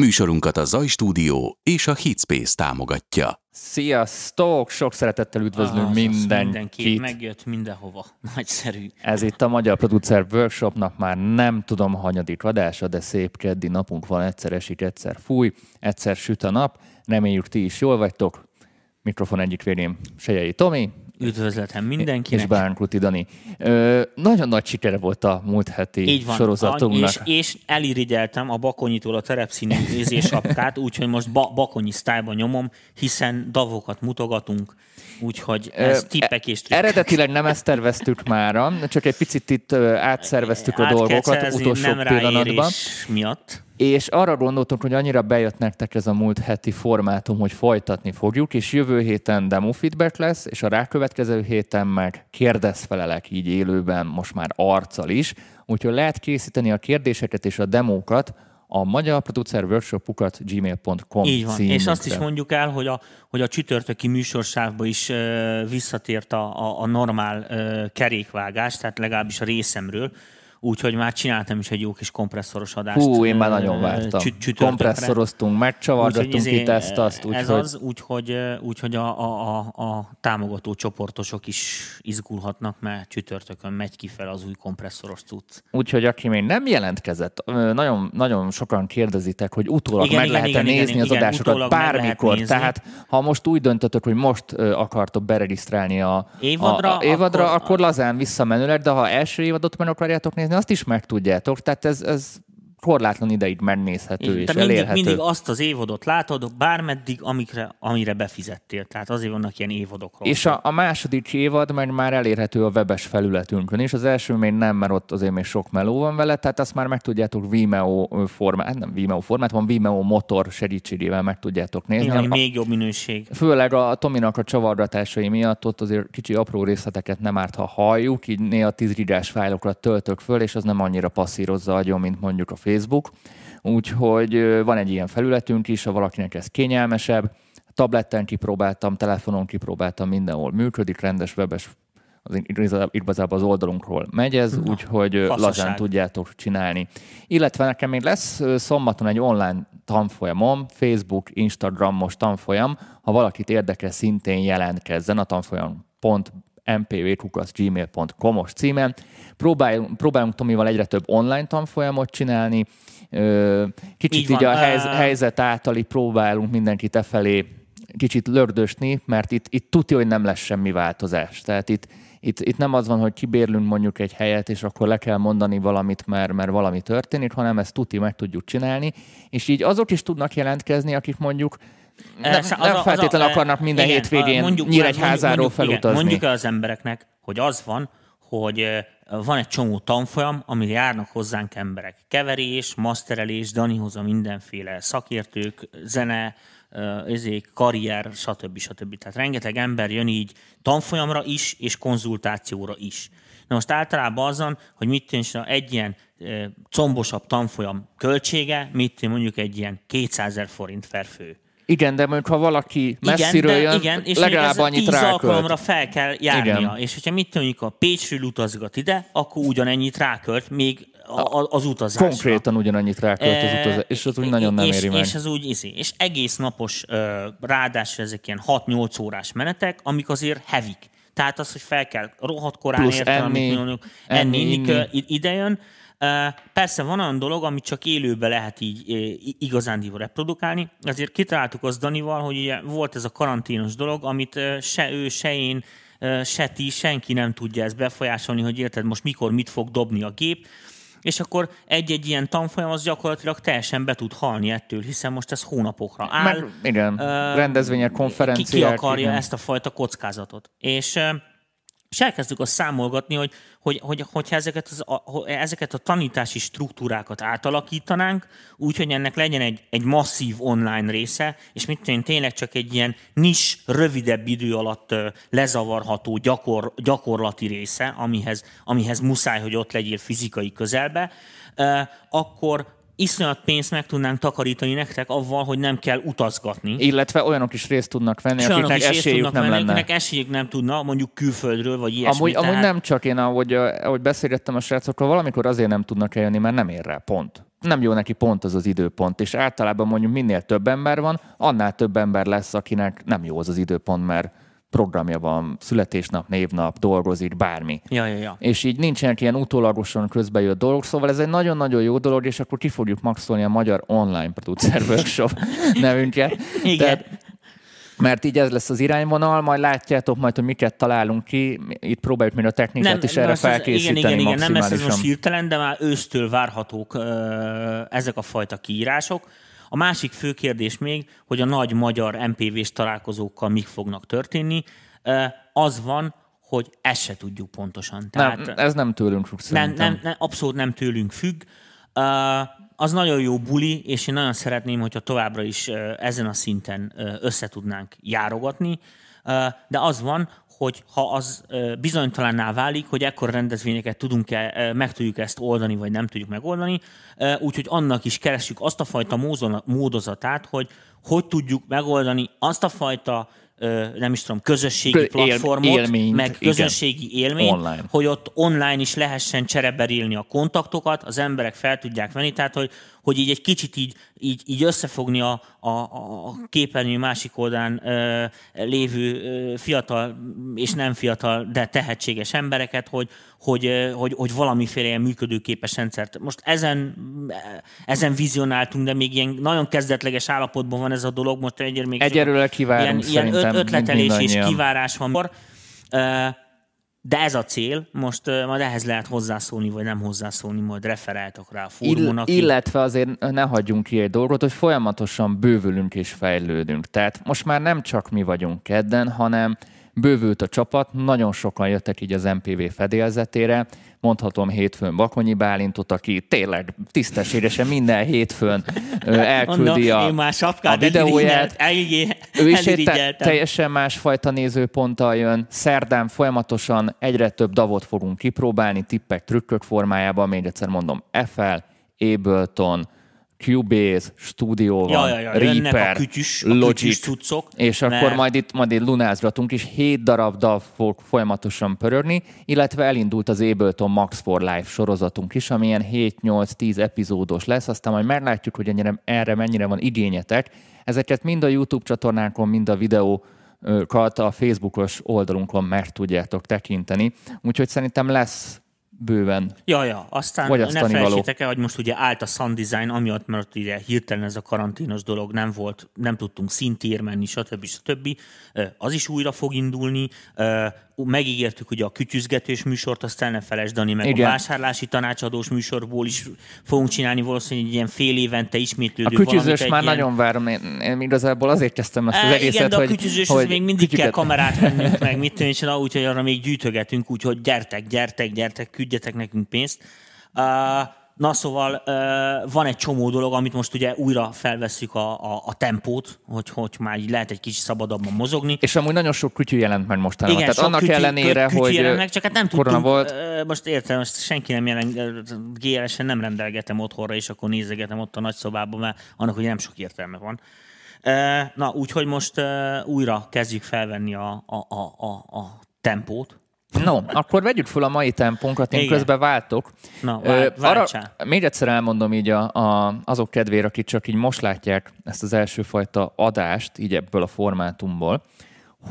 Műsorunkat a Zaj Stúdió és a Hitspace támogatja. Sziasztok! Sok szeretettel üdvözlünk Az, mindenkit. Mindenki megjött mindenhova. Nagyszerű. Ez itt a Magyar Producer Workshopnak már nem tudom hanyadik adása, de szép keddi napunk van, egyszer esik, egyszer fúj, egyszer süt a nap. Reméljük ti is jól vagytok. Mikrofon egyik végén Sejei Tomi, Üdvözletem és mindenkinek. Bánkuti Dani. Ö, nagyon nagy sikere volt a múlt heti Így van. sorozatunknak. És, és elirigyeltem a Bakonyitól a terepszínű sapkát, úgyhogy most ba- Bakonyi sztájban nyomom, hiszen davokat mutogatunk, úgyhogy ez Ö, tippek és trükkök. Eredetileg nem ezt terveztük mára, csak egy picit itt átszerveztük a Át dolgokat utolsó nem pillanatban. miatt. És arra gondoltunk, hogy annyira bejött nektek ez a múlt heti formátum, hogy folytatni fogjuk, és jövő héten demo feedback lesz, és a rákövetkező héten meg kérdezfelelek így élőben, most már arccal is. Úgyhogy lehet készíteni a kérdéseket és a demókat a magyar producer workshopukat gmail.com Így van. címünkre. És azt is mondjuk el, hogy a, hogy a csütörtöki műsorsávba is ö, visszatért a, a, a normál ö, kerékvágás, tehát legalábbis a részemről, úgyhogy már csináltam is egy jó kis kompresszoros adást. Hú, én már nagyon vártam. csü- csütörtökre. Kompresszoroztunk, megcsavargattunk Úgyhogy itt ezt, azt, Ez úgyhogy az, úgyhogy, úgyhogy a, a, a, a támogató csoportosok is izgulhatnak, mert csütörtökön megy ki fel az új kompresszoros cucc. Úgyhogy aki még nem jelentkezett, nagyon, nagyon sokan kérdezitek, hogy utólag Igen, meg igen, lehet-e igen, nézni igen, az igen, adásokat lehet bármikor. Tehát ha most úgy döntötök, hogy most akartok beregisztrálni a Évadra, a, a évadra akkor, akkor- akkor lazán visszamenőleg, de ha első évadot meg akarjátok nézni, azt is meg tudjátok. Tehát ez, ez korlátlan ideig megnézhető és Te mindig, elérhető. mindig azt az évodot látod, bármeddig, amikre, amire befizettél. Tehát azért vannak ilyen évodokról. És a, a második évad meg már elérhető a webes felületünkön is. Az első még nem, mert ott azért még sok meló van vele, tehát azt már meg tudjátok Vimeo formát, hát nem Vimeo formát, van Vimeo motor segítségével meg tudjátok nézni. Igen, A- még jobb minőség. Főleg a Tominak a csavargatásai miatt ott azért kicsi apró részleteket nem árt, ha halljuk, így néha 10 gigás fájlokat töltök föl, és az nem annyira passzírozza agyon, mint mondjuk a Facebook. Úgyhogy van egy ilyen felületünk is, ha valakinek ez kényelmesebb. Tabletten kipróbáltam, telefonon kipróbáltam, mindenhol működik, rendes webes az igazá- igazából az oldalunkról megy ez, úgyhogy ö, Faszaság. lazán tudjátok csinálni. Illetve nekem még lesz szombaton egy online tanfolyamom, Facebook, Instagramos tanfolyam, ha valakit érdekel, szintén jelentkezzen a tanfolyam pont mpvkukaszgmail.com-os címen. Próbáljunk, próbálunk Tomival egyre több online tanfolyamot csinálni, kicsit Így így, a helyz, Ö, helyzet általi próbálunk mindenkit e felé kicsit lördösni, mert itt, itt tudja, hogy nem lesz semmi változás. Tehát itt, itt, itt nem az van, hogy kibérlünk mondjuk egy helyet, és akkor le kell mondani valamit, mert, mert valami történik, hanem ezt tuti meg tudjuk csinálni, és így azok is tudnak jelentkezni, akik mondjuk nem, az nem a- az feltétlenül a- akarnak minden igen, hétvégén mondjuk- Nyíregyházáról mondjuk- igen, felutazni. Mondjuk el az embereknek, hogy az van, hogy ö, van egy csomó tanfolyam, amire járnak hozzánk emberek. Keverés, masterelés, Danihoz a mindenféle szakértők, zene, ö, ezék, karrier, stb. stb. Tehát rengeteg ember jön így tanfolyamra is, és konzultációra is. Na most általában azon, hogy mit tűnsz egy ilyen combosabb tanfolyam költsége, mit tűn mondjuk egy ilyen 200 ezer forint per fő. Igen, de mondjuk ha valaki messziről igen, jön, de, igen, és legalább annyit tíz rákölt. alkalomra fel kell járnia. Igen. És hogyha mit mondjuk a Pécsről utazgat ide, akkor ugyanennyit rákölt még a, az utazásra. Konkrétan ugyanannyit rákölt az utazás, és az úgy nagyon nem és, éri meg. És ez úgy, izé, és egész napos, ráadásul ezek ilyen 6-8 órás menetek, amik azért hevik. Tehát az, hogy fel kell rohadt korán Plusz értem, enni, mondjuk, enni, enni, inni, inni. idejön. Persze van olyan dolog, amit csak élőben lehet így ö, i- igazándiból reprodukálni. Azért kitaláltuk az Danival, hogy ugye volt ez a karanténos dolog, amit se ő, se én, se ti, senki nem tudja ezt befolyásolni, hogy érted most mikor mit fog dobni a gép és akkor egy-egy ilyen tanfolyam az gyakorlatilag teljesen be tud halni ettől, hiszen most ez hónapokra áll. Meg, igen, Ö, rendezvények, Ki, konferenciák. ki akarja igen. ezt a fajta kockázatot. És, ö, és elkezdtük azt számolgatni, hogy, hogy, hogy hogyha ezeket, az, a, ezeket a tanítási struktúrákat átalakítanánk, úgy, hogy ennek legyen egy, egy masszív online része, és mit én, tényleg csak egy ilyen nis, rövidebb idő alatt lezavarható gyakor, gyakorlati része, amihez, amihez muszáj, hogy ott legyél fizikai közelbe, akkor iszonyat pénzt meg tudnánk takarítani nektek avval, hogy nem kell utazgatni. Illetve olyanok is részt tudnak venni, olyanok akiknek is esélyük nem venni, lenne. akinek esélyük nem tudna, mondjuk külföldről, vagy ilyesmi. Amúgy, tehát... amúgy nem csak én, ahogy, ahogy beszélgettem a srácokkal, valamikor azért nem tudnak eljönni, mert nem ér rá pont. Nem jó neki pont az az időpont, és általában mondjuk minél több ember van, annál több ember lesz, akinek nem jó az az időpont, mert programja van, születésnap, névnap, dolgozik, bármi. Ja, ja, ja. És így nincsenek ilyen utólagosan közbejött dolgok, szóval ez egy nagyon-nagyon jó dolog, és akkor ki fogjuk maxolni a Magyar Online Producer Workshop nevünket. Igen. Tehát mert így ez lesz az irányvonal, majd látjátok majd, hogy miket találunk ki. Itt próbáljuk még a technikát is erre felkészíteni igen, igen, igen, nem lesz ez most hirtelen, de már ősztől várhatók ezek a fajta kiírások. A másik fő kérdés még, hogy a nagy magyar MPV-s találkozókkal mik fognak történni. Az van, hogy ezt se tudjuk pontosan. Tehát, nem, ez nem tőlünk függ nem, nem, nem, abszolút nem tőlünk függ. Az nagyon jó buli, és én nagyon szeretném, hogyha továbbra is ezen a szinten uh, össze tudnánk járogatni, de az van, hogy ha az bizonytalanná válik, hogy ekkor rendezvényeket tudunk-e, meg tudjuk ezt oldani, vagy nem tudjuk megoldani, úgyhogy annak is keressük azt a fajta módozatát, hogy hogy tudjuk megoldani azt a fajta nem is tudom, közösségi él- platformot, élményt, meg igen. közösségi élményt, Online. hogy ott online is lehessen csereberélni a kontaktokat, az emberek fel tudják venni, tehát hogy, hogy így egy kicsit így, így, így összefogni a, a, a képernyő másik oldalán ö, lévő ö, fiatal és nem fiatal, de tehetséges embereket, hogy, hogy, ö, hogy, hogy valamiféle ilyen működőképes rendszert. Most ezen, ezen vizionáltunk, de még ilyen nagyon kezdetleges állapotban van ez a dolog, most egyre még Egyelőre kivárunk ilyen, ilyen ötletelés és kivárás van. Ö, De ez a cél, most ö, majd ehhez lehet hozzászólni, vagy nem hozzászólni, majd referáltok rá a fórumon, Ill- illetve azért ne hagyjunk ki egy dolgot, hogy folyamatosan bővülünk és fejlődünk. Tehát most már nem csak mi vagyunk kedden, hanem bővült a csapat, nagyon sokan jöttek így az MPV fedélzetére, mondhatom hétfőn Bakonyi Bálintot, aki tényleg tisztességesen minden hétfőn elküldi a, a videóját. Ő is egy te- teljesen másfajta nézőponttal jön. Szerdán folyamatosan egyre több davot fogunk kipróbálni, tippek, trükkök formájában. Még egyszer mondom, FL, Ableton, Cubase, Studio Ja, van, ja, ja, jönnek Reaper, a kütyüs, a kütyüs cuccok, és akkor mert- majd itt, majd itt lunázgatunk is. Hét darab DAV fog folyamatosan pörögni, illetve elindult az Ableton Max for Life sorozatunk is, ami ilyen 7-8-10 epizódos lesz, aztán majd meglátjuk, hogy ennyire, erre mennyire van igényetek. Ezeket mind a YouTube csatornánkon, mind a videókat a Facebookos oldalunkon meg tudjátok tekinteni. Úgyhogy szerintem lesz bőven Ja, ja, aztán ne Fogyasztani való. felejtsétek el, hogy most ugye állt a sound design, amiatt, mert ugye hirtelen ez a karanténos dolog nem volt, nem tudtunk szintér menni, stb. stb. Az is újra fog indulni. Megígértük ugye a kütyüzgetős műsort, azt el ne felejtsd, Dani, meg Igen. a vásárlási tanácsadós műsorból is fogunk csinálni valószínűleg egy ilyen fél évente A ismétlődő kütyüzős valamit, egy már ilyen- nagyon várom, én, én igazából azért kezdtem ezt az Á, egészet, Igen, de a hogy, kütyüzős hogy még mindig kell kütyüket- kamerát vennünk meg, mit és úgyhogy arra még gyűjtögetünk, úgyhogy gyertek, gyertek, gyertek, küldjetek nekünk pénzt. Uh, na szóval van egy csomó dolog, amit most ugye újra felveszük a, a, a tempót, hogy, hogy már így lehet egy kicsit szabadabban mozogni. És amúgy nagyon sok kütyű jelent meg mostanában. Igen, Tehát annak kütyű- ellenére, kütyű hogy jelent meg, csak hát nem tudtunk, volt. most értem, most senki nem jelen, GLS-en nem rendelgetem otthonra, és akkor nézegetem ott a nagyszobában, mert annak ugye nem sok értelme van. Na, úgyhogy most újra kezdjük felvenni a, a, a, a, a tempót. No, akkor vegyük fel a mai tempónkat, én Igen. közben váltok. Na, Ö, vár- váltsál. még egyszer elmondom így a, a, azok kedvére, akik csak így most látják ezt az első fajta adást, így ebből a formátumból,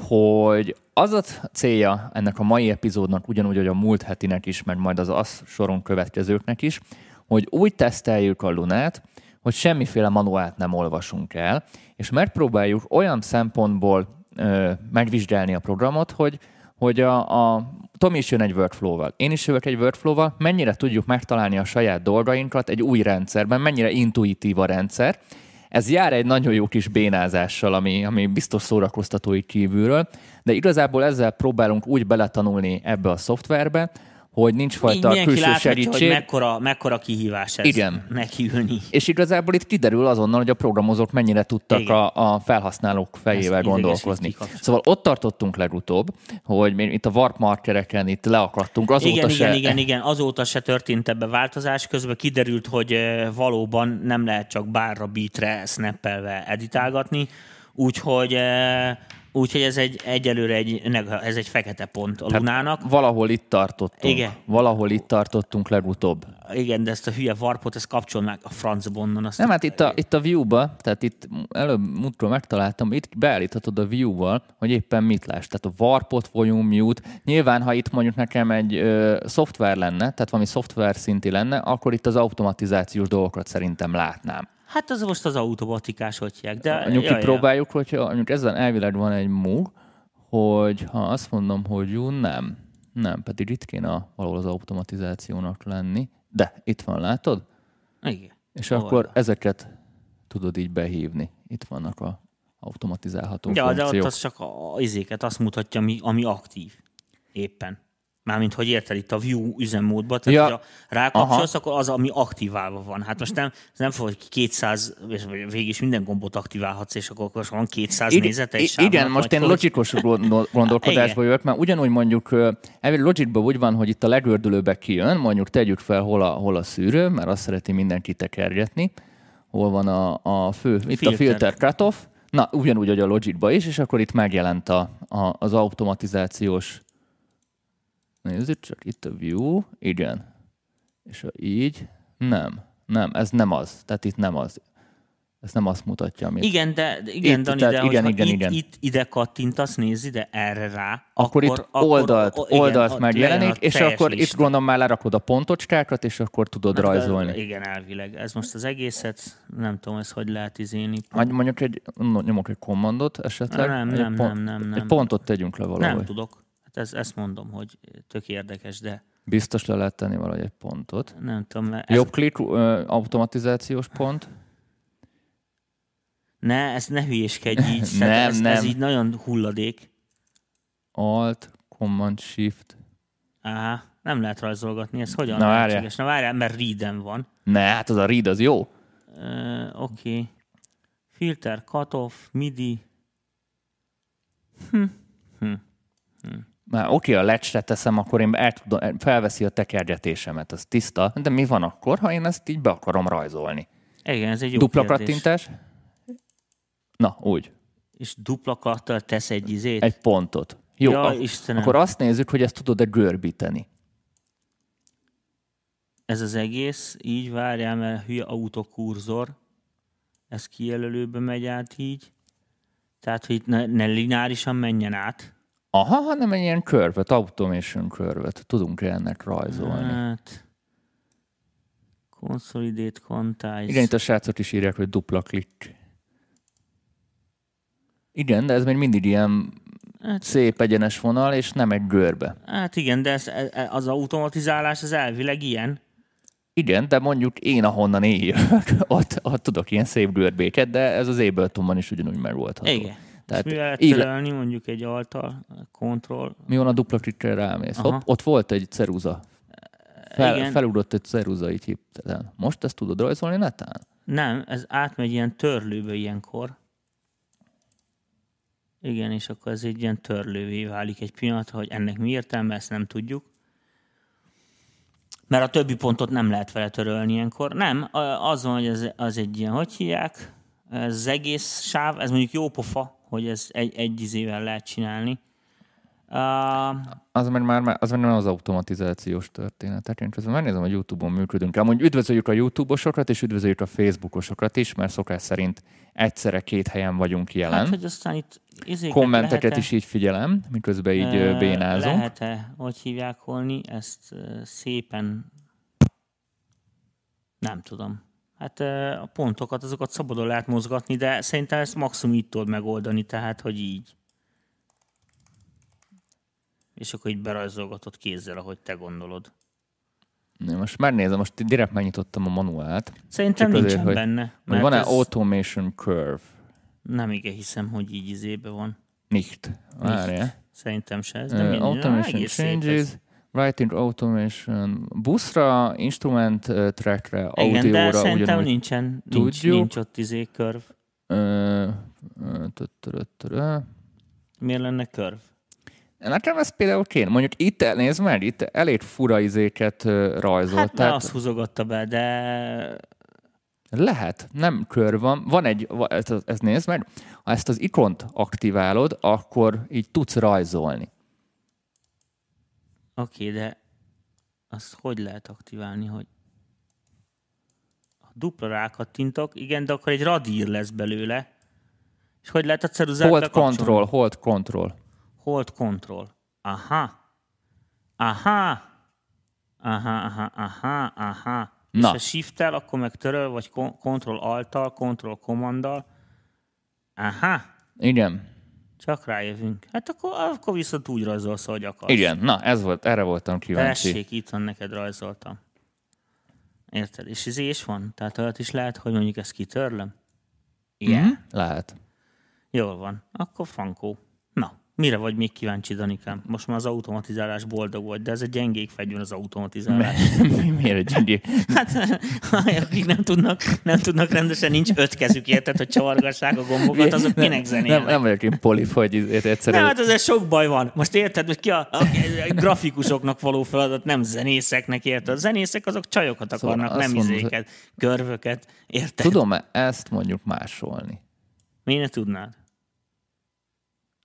hogy az a célja ennek a mai epizódnak, ugyanúgy, hogy a múlt hetinek is, meg majd az az soron következőknek is, hogy úgy teszteljük a Lunát, hogy semmiféle manuált nem olvasunk el, és megpróbáljuk olyan szempontból ö, megvizsgálni a programot, hogy, hogy a, a Tomi is jön egy workflow-val, én is jövök egy workflow-val, mennyire tudjuk megtalálni a saját dolgainkat egy új rendszerben, mennyire intuitív a rendszer. Ez jár egy nagyon jó kis bénázással, ami, ami biztos szórakoztató kívülről, de igazából ezzel próbálunk úgy beletanulni ebbe a szoftverbe, hogy nincs fajta mindenki külső láthatja, hogy segítség. mekkora, mekkora kihívás ez Igen. nekiülni. És igazából itt kiderül azonnal, hogy a programozók mennyire tudtak Igen. a, a felhasználók fejével Ez gondolkozni. Szóval ott tartottunk legutóbb, hogy itt a warp markereken itt leakadtunk, azóta Igen, se... igen, igen, igen, azóta se történt ebbe változás, közben kiderült, hogy valóban nem lehet csak bárra beatre snappelve editálgatni, úgyhogy Úgyhogy ez egy egyelőre egy, ez egy fekete pont a Lunának. Valahol itt tartottunk. Igen. Valahol itt tartottunk legutóbb. Igen, de ezt a hülye warpot, ezt kapcsol meg a francba onnan. Azt Nem, hát itt a, itt a view-ba, tehát itt előbb múltkor megtaláltam, itt beállíthatod a view-val, hogy éppen mit láss. Tehát a warpot, volume, mute. Nyilván, ha itt mondjuk nekem egy ö, szoftver lenne, tehát valami szoftver szinti lenne, akkor itt az automatizációs dolgokat szerintem látnám. Hát az most az automatikás, hogy hívják. De, Mondjuk ja, ja. kipróbáljuk, hogyha mondjuk ezen elvileg van egy mug, hogy ha azt mondom, hogy jó, nem. Nem, pedig itt kéne a, valahol az automatizációnak lenni. De itt van, látod? Igen. És Hol akkor van? ezeket tudod így behívni. Itt vannak a automatizálható Ja, de ott funkciók. az csak a izéket azt mutatja, ami, ami aktív éppen. Mármint, hogy érted itt a view üzemmódba, tehát Ja. ja. ha rákapcsolsz, akkor az, ami aktiválva van. Hát most nem, nem fog, hogy 200, és végig is minden gombot aktiválhatsz, és akkor most van 200 Ig- nézete i- is. Igen, most én logikos gondol- gondolkodásból jövök, mert ugyanúgy mondjuk, elvileg logikban úgy van, hogy itt a legördülőbe kijön, mondjuk tegyük fel, hol a, hol a szűrő, mert azt szereti mindenki tekergetni, hol van a, a fő, itt Filter. a filter cutoff, na, ugyanúgy, hogy a logikba is, és akkor itt megjelent a, a, az automatizációs, nézzük csak, itt a view, igen, és ha így, nem, nem, ez nem az, tehát itt nem az. Ez nem azt mutatja, amit... Igen, de igen, Itt, Dani, tehát de igen, igen, itt, igen. itt, ide kattintasz, nézd ide erre rá, akkor, itt oldalt, o- igen, oldalt megjelenik, és akkor itt lista. gondolom már lerakod a pontocskákat, és akkor tudod Hát, rajzolni. Igen, elvileg. Ez most az egészet, nem tudom, ez hogy lehet izélni. Vagy mondjuk egy, nyomok egy kommandot esetleg. Nem, egy nem, pont, nem, nem, Egy nem. pontot tegyünk le valahogy. Nem tudok. Hát ez, ezt mondom, hogy tök érdekes, de Biztos le lehet tenni valahogy egy pontot. nem tudom. Mert ez, Jobb klik, ö, automatizációs pont. Ne, ezt ne hülyéskedj így. Nem, ez, nem. ez így nagyon hulladék. Alt, Command, Shift. Á, nem lehet rajzolgatni, ez hogyan Na, lehetséges? Na várjál, mert read van. Ne, hát az a read az jó. Uh, Oké. Okay. Filter, cutoff, MIDI. Már oké, a lecsre teszem, akkor én el tudom, felveszi a tekergetésemet, az tiszta. De mi van akkor, ha én ezt így be akarom rajzolni? Igen, ez egy jó Dupla kérdés. kattintás? Na, úgy. És dupla kattal tesz egy izét? Egy pontot. Jó, Ja, ak- Istenem. akkor azt nézzük, hogy ezt tudod-e görbíteni. Ez az egész, így várjál, mert hülye autokurzor. Ez kijelölőbe megy át így. Tehát, hogy ne, ne lineárisan menjen át. Aha, hanem egy ilyen körvet, automation körvet tudunk ennek rajzolni. Hát... Consolidate quantize. Igen, itt a srácok is írják, hogy dupla klik. Igen, de ez még mindig ilyen Hát- szép egyenes vonal, és nem egy görbe. Hát igen, de ez, e- az automatizálás az elvileg ilyen. Igen, de mondjuk én ahonnan jövök, ott, ott tudok ilyen szép görbéket, de ez az Abletonban is ugyanúgy megoldható. Igen. Tehát És mivel mondjuk egy altal, control. Mi van a dupla klikre rámész? Aha. Hopp, ott volt egy ceruza. Fel, Igen. felugrott egy ceruza, így hirtelen. Most ezt tudod rajzolni netán? Nem, ez átmegy ilyen törlőbe ilyenkor. Igen, és akkor ez egy ilyen törlővé válik egy pillanat, hogy ennek mi értelme, ezt nem tudjuk. Mert a többi pontot nem lehet vele törölni ilyenkor. Nem, az van, hogy ez, az egy ilyen, hogy hívják, ez az egész sáv, ez mondjuk jó pofa, hogy ez egy, egy izével lehet csinálni. Uh, Az meg már, az meg nem az automatizációs történet. Én közben megnézem, hogy YouTube-on működünk. Amúgy üdvözöljük a YouTube-osokat, és üdvözöljük a Facebook-osokat is, mert szokás szerint egyszerre két helyen vagyunk jelen. hát, hogy aztán itt Kommenteket lehet-e- is így figyelem, miközben így Ö, bénázunk. Lehet-e, hogy hívják holni, ezt ö, szépen nem tudom. Hát a pontokat, azokat szabadon lehet mozgatni, de szerintem ezt maximum így tudod megoldani, tehát, hogy így. És akkor így berajzolgatod kézzel, ahogy te gondolod. Én most megnézem, most direkt megnyitottam a manuált. Szerintem Csak azért, nincsen hogy- benne. Hogy Mert van-e ez automation curve? Nem igen hiszem, hogy így izébe van. Nicht. Várjál. Szerintem se ez, Uh, automation egész szép changes. ez. Writing Automation buszra, instrument ö, trackre, Igen, audióra de szerintem ugyanúgy. nincsen, nincs, tudjuk. nincs ott izé körv. Miért lenne körv? Nekem ez például kéne. Mondjuk itt, nézd meg, itt elég fura izéket rajzolt. Hát tehát azt húzogatta be, de lehet, nem kör van. Van egy, ezt, ezt nézd meg, ha ezt az ikont aktiválod, akkor így tudsz rajzolni. Oké, de azt hogy lehet aktiválni, hogy ha dupla rákattintok, igen, de akkor egy radír lesz belőle. És hogy lehet a ceruzát Hold control, hold control. Hold control. Aha. Aha. Aha, aha, aha, aha. És Na. ha shift akkor meg töröl, vagy control alt control kommanddal. Aha. Igen. Csak rájövünk. Hát akkor, akkor viszont úgy rajzolsz, ahogy akarsz. Igen, na ez volt, erre voltam kíváncsi. Tessék, itt van, neked rajzoltam. Érted? És ez is van? Tehát olyat is lehet, hogy mondjuk ezt kitörlöm? Igen? Mhm, Lehet. Jól van. Akkor frankó. Mire vagy még kíváncsi, Danikám? Most már az automatizálás boldog vagy, de ez egy gyengék fegyver az automatizálás. Mi- Miért egy Hát, akik nem tudnak, nem tudnak rendesen, nincs öt kezük, érted, hogy csavargassák a gombokat, azok kinek nem, zenélnek? nem vagyok én polif, hogy egyszerűen... Nem, hát ezzel sok baj van. Most érted, hogy ki a, a, a grafikusoknak való feladat, nem zenészeknek, érted? A zenészek azok csajokat Szóval akarnak, azt nem mondod, izéket, körvöket, érted? Tudom-e ezt mondjuk másolni? Miért ne tudnád?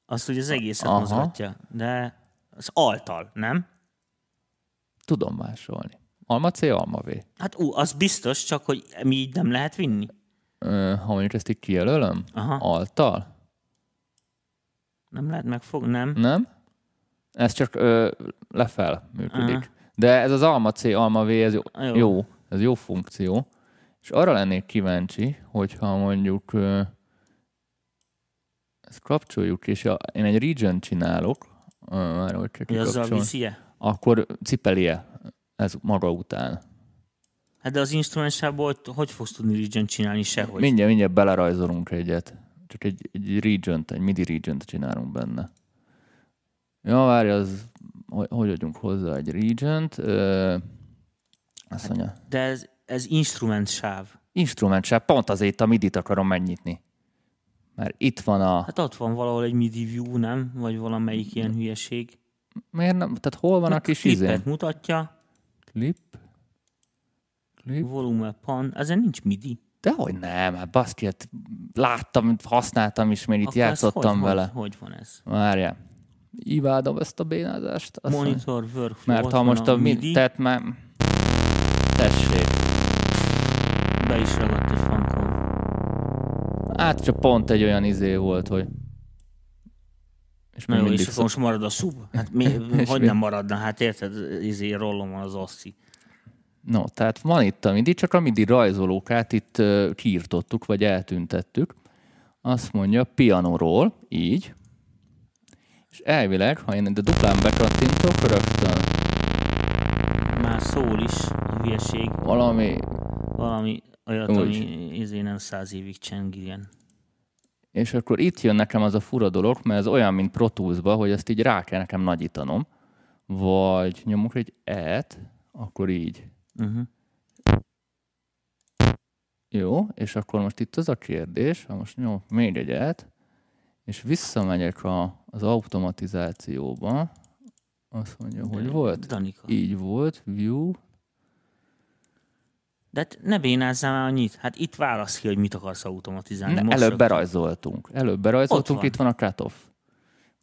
Azt ugye az egészet Aha. mozgatja, de az altal, nem? Tudom másolni. Alma C, alma V. Hát ú, az biztos, csak hogy mi így nem lehet vinni. Ö, Ha mondjuk ezt így kijelölöm, Aha. altal, Nem lehet megfogni, nem? nem? Ez csak ö, lefel működik. Aha. De ez az alma C, alma V, ez jó, Jó. jó. ez jó funkció. És arra lennék kíváncsi, hogyha mondjuk ö, ezt kapcsoljuk, és a, én egy region csinálok, már hogy csak azzal viszi-e? akkor cipelie ez maga után. Hát de az instrumensából hogy fogsz tudni region csinálni sehogy? Mindjárt, mindjárt belerajzolunk egyet. Csak egy, egy region egy MIDI region csinálunk benne. Ja, várj, az, hogy, hogy adjunk hozzá egy region Ö, azt mondja, De ez, ez instrument sáv. instrument se, pont azért a MIDI-t akarom megnyitni. Mert itt van a... Hát ott van valahol egy MIDI view, nem? Vagy valamelyik ilyen hülyeség. Miért nem? Tehát hol van a kis izé? Clipet mutatja, Clip? Clip? volume pan, ezen nincs MIDI. Dehogy nem, hát baszki, hát láttam, használtam is, mert itt Akkor játszottam hogy, vele. Hogy, hogy van ez? Várjál. Imádom ezt a bénázást. Azt mondja- Monitor workflow, Mert ha van most a, MIDI, MIDI, tehát már... Tessék. be is ragadt fankon. Hát csak pont egy olyan izé volt, hogy... És Na jó, és akkor most marad a sub? Hát mi, hogy mi? nem maradna? Hát érted, izé rollom van az oszi. No, tehát van itt a MIDI, csak a MIDI rajzolókát itt uh, kiirtottuk, vagy eltüntettük. Azt mondja pianoról, így. És elvileg, ha én ide duplán bekattintok, rögtön Már szól is a hülyeség. valami, Valami olyat, Úgy. ami izé nem száz évig csengilyen. és akkor itt jön nekem az a fura dolog, mert ez olyan, mint Pro Tools-ba, hogy ezt így rá kell nekem nagyítanom. Vagy nyomok egy et, akkor így. Uh-huh. Jó, és akkor most itt az a kérdés, ha most nyomok még egyet, és visszamegyek a, az automatizációba, azt mondja, hogy volt? Danika. Így volt, view, De hát ne bénázzál már annyit. Hát itt válasz ki, hogy mit akarsz automatizálni. ne, Most előbb rögtön. berajzoltunk. Előbb berajzoltunk, van. itt van a cutoff.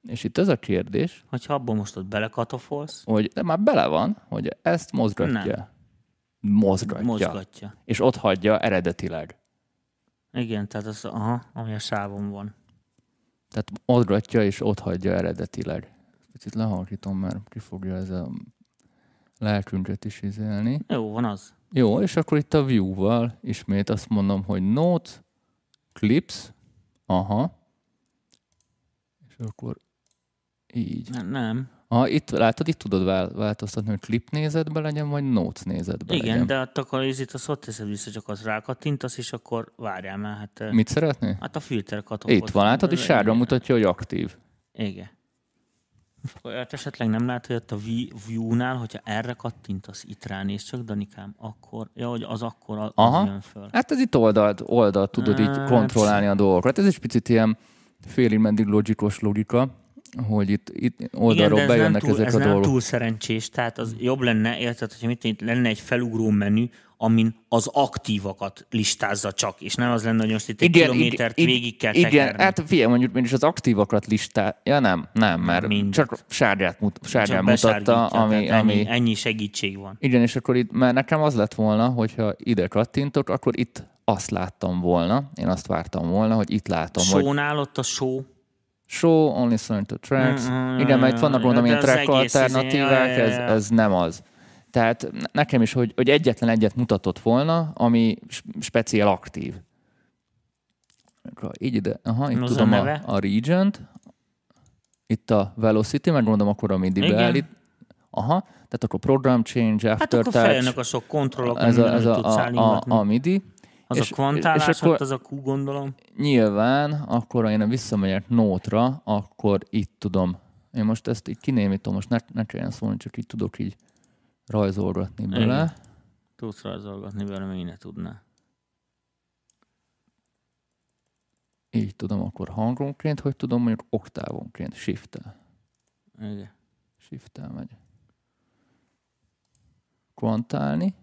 És itt az a kérdés, Hogyha abban most ott belekatofolsz, hogy de már bele van, hogy ezt mozgatja. Nem. Mozgatja. mozgatja. És ott hagyja eredetileg. Igen, tehát az, aha, ami a sávon van. Tehát mozgatja és ott hagyja eredetileg. Picit lehalkítom, mert ki fogja ez a lelkünket is izélni. Jó, van az. Jó, és akkor itt a view-val ismét azt mondom, hogy note, clips, aha, és akkor így. Ne, nem. Aha, itt látod, itt tudod vál- változtatni, hogy clip nézetbe legyen, vagy notes nézetbe Igen, legyen. de hát akkor itt az ott teszed vissza, csak az rákattintasz, és akkor várjál már. Hát, Mit szeretné? hát a filter katofot. Itt van, látod, és sárga mutatja, hogy aktív. Igen. Olyat esetleg nem látod, hogy ott a Vi- View-nál, hogyha erre kattintasz, itt ránéz csak, Danikám, akkor, ja, hogy az akkor az Aha. jön föl. Hát ez itt oldalt, oldalt tudod így Hát. kontrollálni a dolgokat. Ez is picit ilyen félig meddig logikos logika, hogy itt, itt oldalról Igen, nem, bejönnek túl, ezek ez a nem dolgok. túl szerencsés, tehát az jobb lenne, érted, hogyha mit itt lenne egy felugró menü, amin az aktívakat listázza csak, és nem az lenne, hogy most itt egy kilométert ig- végig kell igen, tekerni. hát figyelj, mondjuk mégis az aktívakat listá... Ja nem, nem, mert Mind. csak sárgát, mut, sárgán Csak mutatta, ami, tehát ennyi, ami... ennyi segítség van. Igen, és akkor itt, mert nekem az lett volna, hogyha ide kattintok, akkor itt azt láttam volna, én azt vártam volna, hogy itt látom, hogy Sónál ott a só, show, only selected tracks. Mm, mm, Igen, mert vannak gondolom ilyen track ez- alternatívák, ez, ja. ez nem az. Tehát ne- nekem is, hogy, hogy egyetlen egyet mutatott volna, ami speciál aktív. Akkor Így ide, aha, itt a tudom a, a Regent, itt a Velocity, meg gondolom akkor a MIDI beállít. Aha, tehát akkor program change, hát after akkor touch, feljönnek a sok kontrollok, ez a, ez a, tudsz a, a, a MIDI. Az és- a kvantálás, és akkor- ott az a Q gondolom. Nyilván, akkor ha én visszamegyek nótra, akkor itt tudom. Én most ezt így kinémítom, most ne, ne kelljen szólni, csak így tudok így rajzolgatni bele. Igen. Tudsz rajzolgatni vele, még ne tudná. Így tudom akkor hangonként, hogy tudom mondjuk oktávonként, shift-tel. Igen. Shift-tel megy. Kvantálni.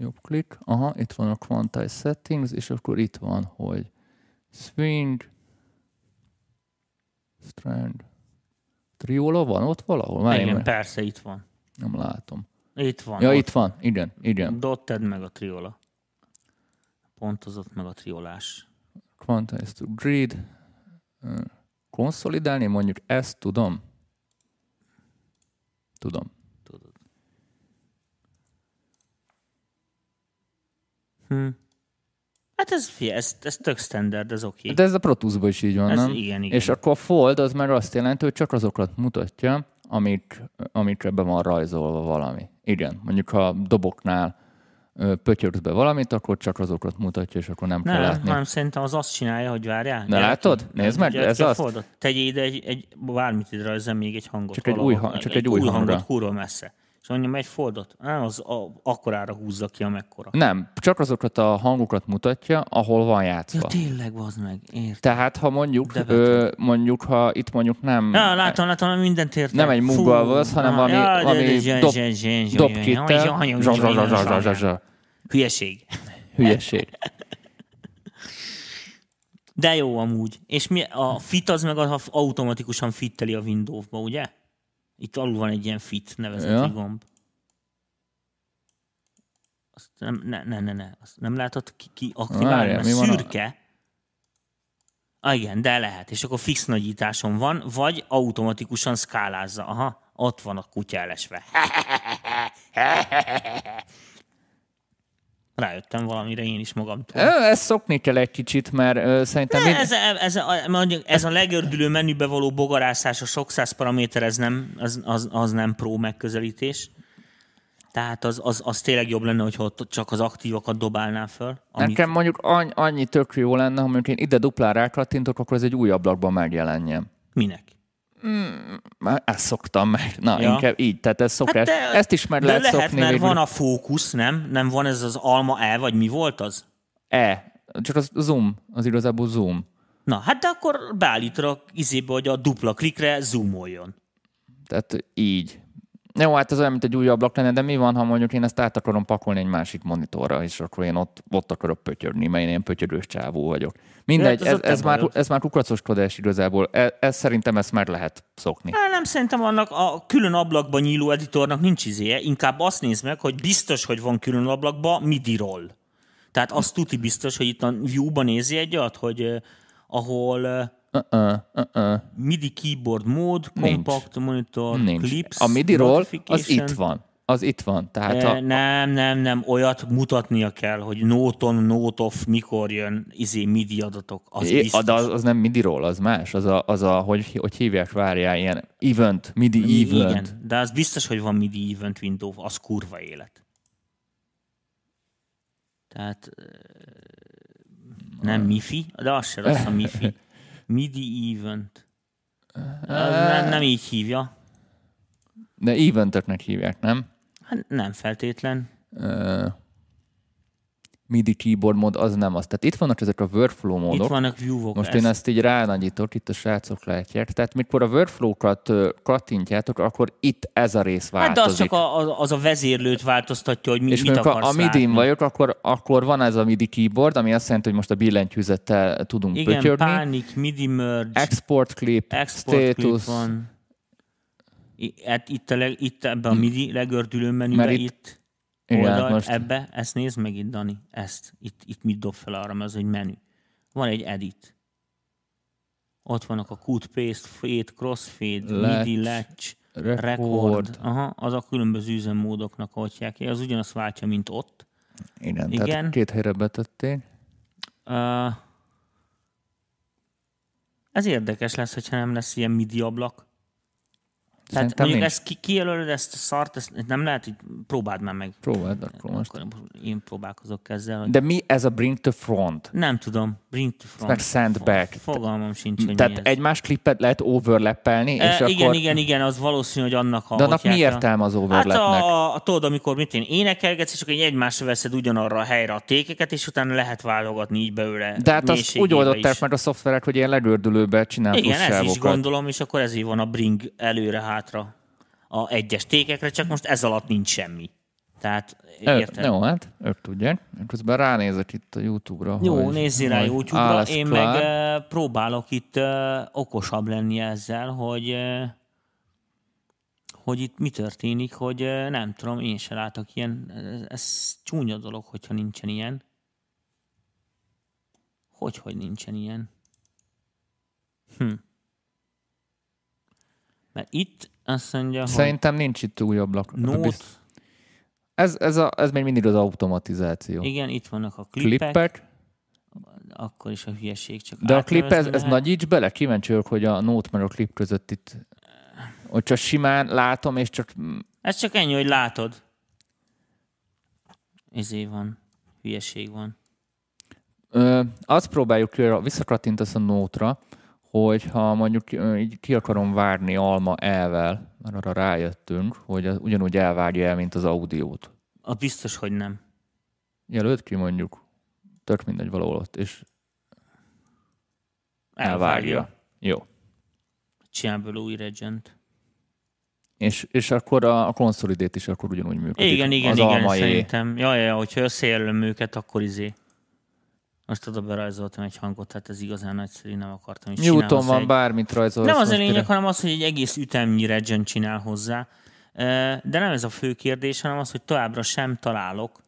Jobb klik. Aha, itt van a Quantize Settings, és akkor itt van, hogy Swing, Strand, Triola van ott valahol? Már Igen, persze, itt van. nem látom. Itt van. Ja, ott itt van. Igen, igen. Dotted meg a triola. Pontozott meg a triolás. Quantize to grid. Konszolidálni, mondjuk ezt tudom. Tudom. Hm. Hát ez, ez, ez tök standard, ez oké. De ez a Pro Tools-ban is így van, Ez nem? igen, igen. És akkor a fold az meg azt jelenti, hogy csak azokat mutatja, amik, amikre be van rajzolva valami. Igen, mondjuk ha doboknál pötyögsz be valamit, akkor csak azokat mutatja, és akkor nem, kell Nem, látni. hanem szerintem az azt csinálja, hogy várjál. Ne látod? Nézd meg, ez ki a azt. foldot. Tegyél ide egy, egy bármit ide rajzol, még egy hangot. Csak egy valahol. új hang- csak egy új új hangra. hangot kurva messze. Mondjam, egy foldot. Nem, az a, akkorára húzza ki, amekkora. Nem, csak azokat a hangokat mutatja, ahol van Ja, játszva. tényleg, bazd meg. Értem. Tehát ha mondjuk, ö, mondjuk, ha itt mondjuk nem... Ja, látom, látom, mindent értem. Nem egy Fú, Moogolhoz, hanem valami- ja, valami dob- dobkittel, Hülyeség. hülyeség. De jó amúgy. És mi, a fit az meg az automatikusan fitteli a Windows-ba, ugye? Itt alul van egy ilyen fit nevezeti Ja. gomb. Azt nem, ne, ne, ne, ne. Azt nem látod ki, ki aktiválni, mert van a- szürke. Ah, igen, de lehet. És akkor fix nagyításon van, vagy automatikusan skálázza. Aha, ott van a kutya elesve. Rájöttem valamire én is magamtól. Ezt szokni kell egy kicsit, mert szerintem... Ne, mind- ez, ez, ez, mondjuk, ez a legördülő menübe való bogarászás, a sok száz paraméter, ez nem, az, az, az nem pro megközelítés. Tehát az, az, az tényleg jobb lenne, hogyha ott csak az aktívakat dobálná föl. Amit, Nekem mondjuk annyi, annyi tök jó lenne, ha mondjuk én ide duplán rákattintok, akkor ez egy új ablakban megjelenjen. Minek? Már ezt szoktam meg. Na, Ja. inkább így. Tehát ez szokás. de- Ezt is meg De lehet, lehet, szokni mert végül. van a fókusz, nem? Nem van ez az alma E, vagy mi volt az? E. Csak az zoom. Az igazából zoom. Na, hát de akkor beállítod a izébe, hogy a dupla klikre zoomoljon. Tehát így. Jó, hát ez olyan, mint egy új ablak lenne, de mi van, ha mondjuk én ezt át akarom pakolni egy másik monitorra, és akkor én ott, ott akarok pötyögni, mert én ilyen pötyögős csávó vagyok. Mindegy, De hát ez ez, már, ez már kukacoskodás igazából. Ez, ez szerintem ezt meg lehet szokni. Hát nem szerintem annak a külön ablakban nyíló editornak nincs izéje, inkább azt nézd meg, hogy biztos, hogy van külön ablakban MIDI roll. Tehát azt tuti biztos, hogy itt a view-ban nézi egy olyat, hogy eh, ahol eh, Uh-uh, uh-uh. MIDI keyboard mód, compact monitor, Nincs. clips, A MIDI roll az itt van. Az itt van. Tehát Eh, a, Nem, nem, nem, olyat mutatnia kell, hogy note on, note off, mikor jön izé MIDI adatok. Az É, az, az nem MIDI roll, az más. Az a, az a hogy, hogy hívják, várjál, ilyen event, MIDI event. Igen, de az biztos, hogy van MIDI event window, az kurva élet. Tehát nem MIFI, de az se rossz a MIFI. MIDI event. Nem, nem így hívja. De eventöknek hívják, nem? Hát nem feltétlen. Ö, MIDI keyboard mód az nem az. Tehát itt vannak ezek a workflow módok. Itt vannak view-ok. Most én ezt így ránagyítok, itt a srácok látják. Tehát mikor a workflow-kat kattintjátok, akkor itt ez a rész Hát de változik. az csak a, az a vezérlőt változtatja, hogy mi, és mit akarsz a, a látni. vagyok, akkor, akkor van ez a MIDI keyboard, ami azt jelenti, hogy most a billentyűzettel tudunk Igen, pötyögni. Panic, MIDI merge, Export clip, export clip status, van. I- Hát itt, a leg, itt ebben a MIDI legördülő menübe, Mert itt, itt- itt Igen, oldalt, most... ebbe, ezt nézd meg itt, Dani, ezt, itt, itt mit dob fel arra, mert ez egy menü. Van egy edit. Ott vannak a cut, paste, fade, crossfade, Latch, MIDI, latch, record. record. Aha, az a különböző üzemmódoknak atyják. Az ugyanazt váltja, mint ott. Igen, Igen. tehát két helyre betették. Uh, ez érdekes lesz, hogyha nem lesz ilyen MIDI ablak. Tehát Szerintem mondjuk nincs. ezt ki, kijelölöd ezt a szart, ezt nem lehet, hogy próbáld már meg. Próbáld akkor most. Akkor én próbálkozok ezzel. Hogy De mi ez a bring to front? Nem tudom. Bring to front. meg send back. Fo- Fogalmam sincs, hogy Tehát ez. egymás klippet lehet overlappelni, E, és igen, akkor... igen, igen, az valószínű, hogy annak a... De annak mi értelme az Hát overlapnek? a, a, tudod, amikor mit én énekelgetsz, és akkor egy egymásra veszed ugyanarra a helyre a tékeket, és utána lehet válogatni így belőle De hát azt úgy oldották meg a szoftverek, hogy ilyen legördülőbe csinál Igen, ez is gondolom, és akkor ezért van a bring előre-hátra a egyes tékekre, csak most ez alatt nincs semmi. Tehát, érted? Jó, hát ők tudják. Közben ránézek itt a YouTube-ra. Jó, nézzél rá YouTube-ra, én klar. meg próbálok itt okosabb lenni ezzel, hogy hogy itt mi történik, hogy nem tudom, én se látok ilyen, ez, ez csúnya dolog, hogyha nincsen ilyen. Hogy, hogy nincsen ilyen? Hm. Mert itt azt mondja, hogy Szerintem nincs itt új ablak. Note, Ez, ez, a, ez még mindig az automatizáció. igen, itt vannak a klippek, Klippek, akkor is a hülyeség csak de a klip, ez, ez nagyíts bele, kíváncsi vagyok, hogy a Note meg a klip között itt, hogy csak simán látom, és csak Ez csak ennyi, hogy látod. Izé van. Hülyeség van. Ö, azt próbáljuk ki, visszakattintasz a nótra, hogy ha mondjuk így ki akarom várni alma elvel, mert arra rájöttünk, hogy az ugyanúgy elvárja el, mint az audiót. A biztos, hogy nem. Jelölt ki mondjuk, tök mindegy valahol ott, és elvárja. Jó. Csinál belőle új regent. És, és akkor a, a consolidate is akkor ugyanúgy működik. Igen, igen, az igen, almai. szerintem. Ja, ja, hogyha összejelölöm őket, akkor izé. Most oda berajzoltam egy hangot, tehát ez igazán nagyszerű, nem akartam is Newton van, egy- bármit rajzolsz. Nem az a lényeg, hanem az, hogy egy egész ütemnyi regent csinál hozzá. De nem ez a fő kérdés, hanem az, hogy továbbra sem találok.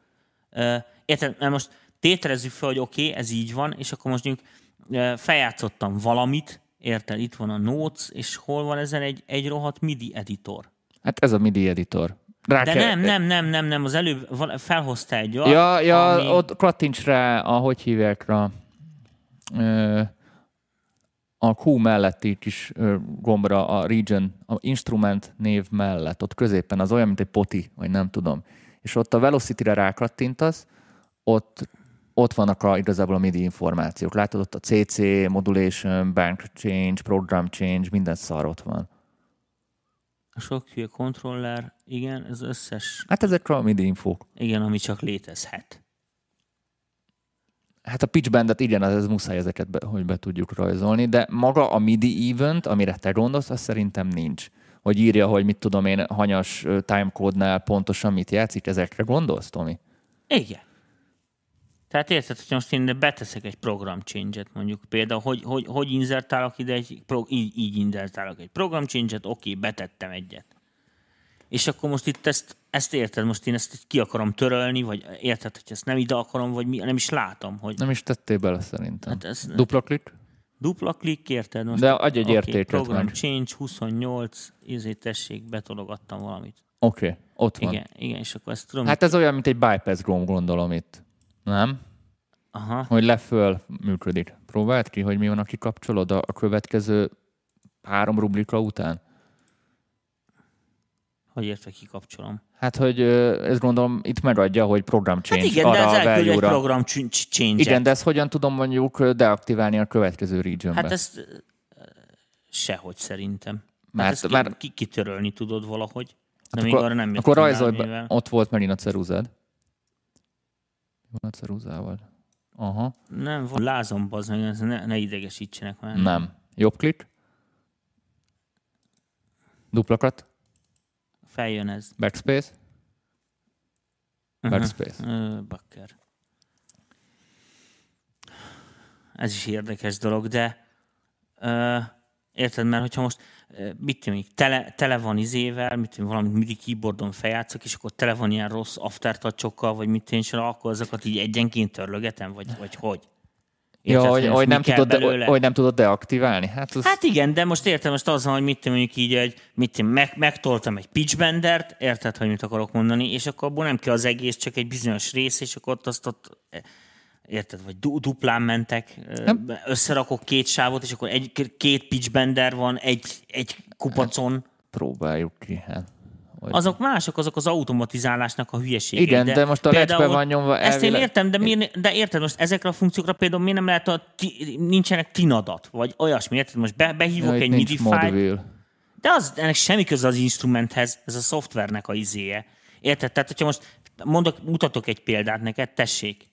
Érted? Mert most tételezzük fel, hogy oké, okay, ez így van, és akkor most mondjuk feljátszottam valamit, érted? Itt van a notes, és hol van ezen egy, egy rohadt MIDI editor. Hát ez a MIDI editor. Rá De kell- nem, nem, nem, nem, nem, az előbb felhozta egy olyat, Ja, ja ami... ott kattints rá, a, hogy hívják rá, ö, a Q melletti kis ö, gombra, a region, a instrument név mellett, ott középen, az olyan, mint egy poti, vagy nem tudom. És ott a velocity-re rákattintasz, ott, ott vannak a, igazából a MIDI információk. Látod, ott a CC, modulation, bank change, program change, minden szar ott van. A sok hülye kontroller, igen, ez összes, Hát ezek a MIDI infók. igen, ami csak létezhet. Hát a pitch bandet igen, az ez muszáj ezeket, be, hogy be tudjuk rajzolni, de maga a MIDI event, amire te gondolsz, az szerintem nincs. Hogy írja, hogy mit tudom én, hanyas timecode-nál pontosan mit játszik, ezekre gondolsz, Tomi? Igen. Tehát érted, hogy most én beteszek egy program change-et mondjuk, például, hogy, hogy, hogy inzertálok ide egy, így, így inzertálok egy program change-et, oké, betettem egyet. És akkor most itt ezt, ezt érted, most én ezt ki akarom törölni, vagy érted, hogy ezt nem ide akarom, vagy mi, nem is látom, hogy Nem is tettél bele szerintem. Hát ez- Dupla klik? dupla klikk, érted? Most, De adj egy oké, értéket Program meg. change 28, ezért tessék, betologattam valamit. Oké, okay, ott van. Igen, igen, és akkor ezt tudom, Hát ez olyan, mint egy bypass gomb, gondolom itt. Nem? aha, Hogy leföl működik. Próbáld ki, hogy mi van, aki kapcsolod a, a következő három rubrika után? hogy értve kikapcsolom. Hát, hogy ö, ezt gondolom itt megadja, hogy program Hát change igen, de arra ez a elküld egy program change Igen, de ezt hogyan tudom mondjuk deaktiválni a következő regionbe? Hát ezt Sehogy szerintem. Mert- Mert, ezt ki, mert- ki, kitörölni tudod valahogy. De Hát még akkor, arra nem akkor rajzolj be. Ott volt megint a ceruzád. Van a ceruzával? Aha. Nem, van lázom, bazd meg, ez ne, ne idegesítsenek már. Nem. Jobb klik. Duplakat. Feljön ez. Backspace. Backspace. Ö, Bakker. Ez is érdekes dolog, de ö, érted, mert hogyha most mit én, tele, tele van izével, mit tudom, én, valamit MIDI keyboardon feljátszok, és akkor tele van ilyen rossz aftertouchokkal, vagy mit én akkor azokat így egyenként törlögetem, vagy, vagy hogy? Ja, Érted, hogy, ezt hogy, mi nem tudod, de, hogy nem tudod deaktiválni. Hát, az, Hát igen, de most értem, most az van, hogy mit tudom, mondjuk így, egy, mit tudom, meg, megtoltam egy pitchbendert, érted, hogy mit akarok mondani, és akkor abból nem kell az egész, csak egy bizonyos rész, és akkor ott azt ott, érted, vagy du- duplán mentek, Nem. összerakok két sávot, és akkor egy, két pitchbender van egy, egy kupacon. próbáljuk ki. Hát. Hogy... Azok mások, azok az automatizálásnak a hülyeségei. Igen, de most a például van nyomva Ezt én elvileg- értem, de, miért, de érted, most ezekre a funkciókra például miért nem lehet, a ti, nincsenek tinadat, vagy olyasmi, érted? Most be, behívok Ja, egy MIDI modville. de az, ennek semmi köze az instrumenthez, ez a szoftvernek a izéje. Érted? Tehát, hogyha most mondok, mutatok egy példát neked, tessék.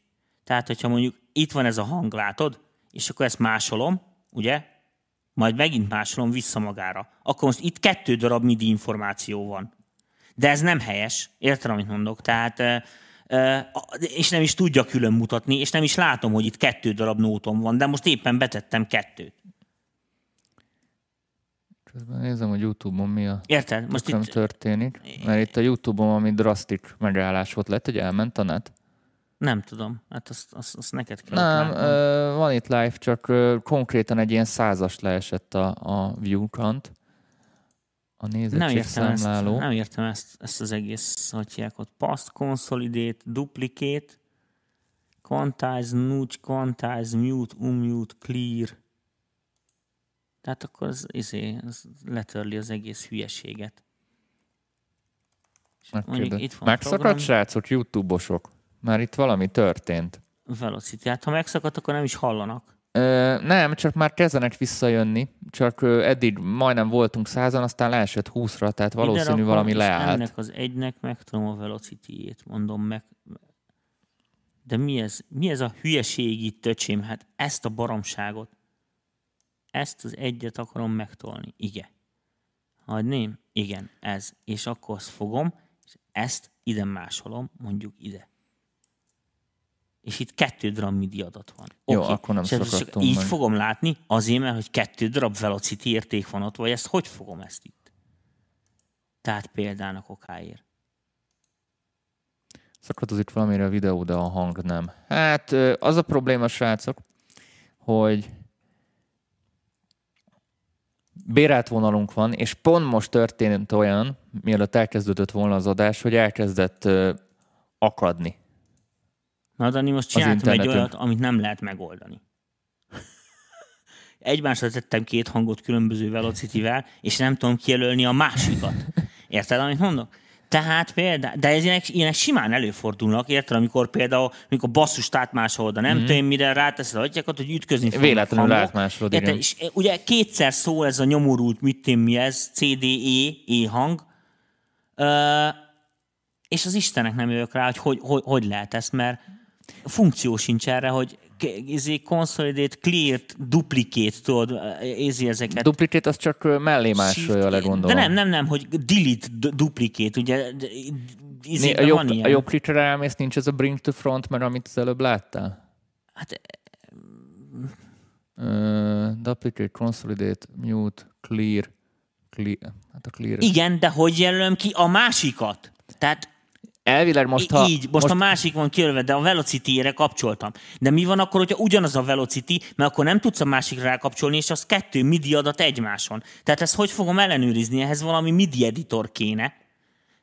Tehát, hogyha mondjuk itt van ez a hang, látod? És akkor ezt másolom, ugye? Majd megint másolom vissza magára. Akkor most itt kettő darab MIDI információ van. De ez nem helyes. Érted, amit mondok? Tehát, és nem is tudja külön mutatni, és nem is látom, hogy itt kettő darab nótom van, de most éppen betettem kettőt. Közben nézem, hogy Youtube-on mi a Érted? Most itt, történik. Mert itt a Youtube-on valami drasztik megállás volt. Lehet, hogy elment a net? Nem tudom. Hát azt, azt, azt neked kell Nem, ö, van itt live, csak ö, konkrétan egy ilyen százas leesett a, a view count. A nem értem, ezt, nem értem ezt, ezt az egész, hogy hívják ott. Past, consolidate, duplicate, quantize, nudge, quantize, mute, unmute, clear. Tehát akkor az, izé, az letörli az egész hülyeséget. Megszakadt, srácok, YouTube-osok? Már itt valami történt. Velocity. Hát ha megszakadt, akkor nem is hallanak. Ö, nem, csak már kezdenek visszajönni, csak ö, eddig majdnem voltunk százan, aztán leesett 20-ra, tehát valószínű valami leállt. Ennek az egynek megtudom a velocity-ét, mondom meg. De mi ez? Mi ez a hülyeség itt, öcsém? Hát ezt a baromságot, ezt az egyet akarom megtolni. Igen. Hagyném? Igen, ez. És akkor azt fogom, és ezt ide másolom, mondjuk ide. És itt kettő darab MIDI adat van. Jó, Oké. akkor nem És ezt csak Így meg. fogom látni, azért, mert hogy kettő darab velocity érték van ott, vagy ezt hogy fogom ezt itt? Tehát példának okáért. Szakadozik valamire a videó, de a hang nem. Hát az a probléma, srácok, hogy bérelt vonalunk van, és pont most történt olyan, mielőtt elkezdődött volna az adás, hogy elkezdett akadni. Na, Dani, most csináltam egy olyat, amit nem lehet megoldani. Egymásra tettem két hangot különböző velocity és nem tudom kijelölni a másikat. Érted, amit mondok? Tehát például, de ez ilyenek, ilyenek simán előfordulnak, érted, amikor például, amikor basszust átmásolod, de nem mm-hmm. tudom, mire ráteszed a atyákat, hogy ütközni fognak Véletlenül átmásolod, igen. És e, ugye kétszer szól ez a nyomorult, mit tudom mi ez, CDE, E hang, Ö, és az Istenek nem jövök rá, hogy hogy, hogy hogy lehet ezt, mert funkció sincs erre, hogy izé, consolidate, clear, duplicate, tudod, ézi ezeket. Duplicate az csak mellé másolja gondolom. De nem, nem, nem, hogy delete, duplicate, ugye, izében a, jobb, van ilyen. a jobb klikre elmész, nincs ez a bring to front, mert amit az előbb láttál? Hát, Uh, duplicate, consolidate, mute, clear, clear. Hát a clear. igen, de hogy jelölöm ki a másikat? Tehát Elvileg most, ha... Így, most, most a másik van kijelölve, de a Velocity-ére kapcsoltam. De mi van akkor, hogyha ugyanaz a Velocity, mert akkor nem tudsz a másikra rákapcsolni, és az kettő MIDI adat egymáson. Tehát ezt hogy fogom ellenőrizni? Ehhez valami MIDI editor kéne.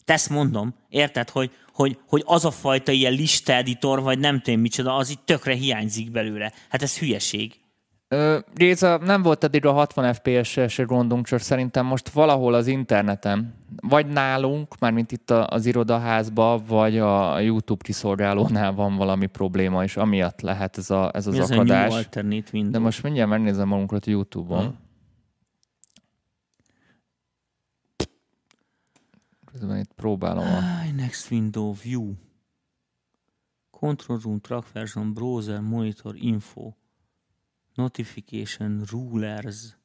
Te ezt mondom, érted, hogy, hogy, hogy az a fajta ilyen lista editor, vagy nem tudom micsoda, az itt tökre hiányzik belőle. Hát ez hülyeség. Ö, Géza, nem volt eddig a 60 FPS-es gondunk, csak szerintem most valahol az interneten, vagy nálunk, mármint itt az irodaházba, vagy a YouTube kiszolgálónál van valami probléma, és amiatt lehet ez, a, ez az ez akadás. De most mindjárt megnézem magunkat YouTube-on. Ha. Közben itt próbálom a... Next window view. Control room, track version, browser, monitor, info. Notification, rulers.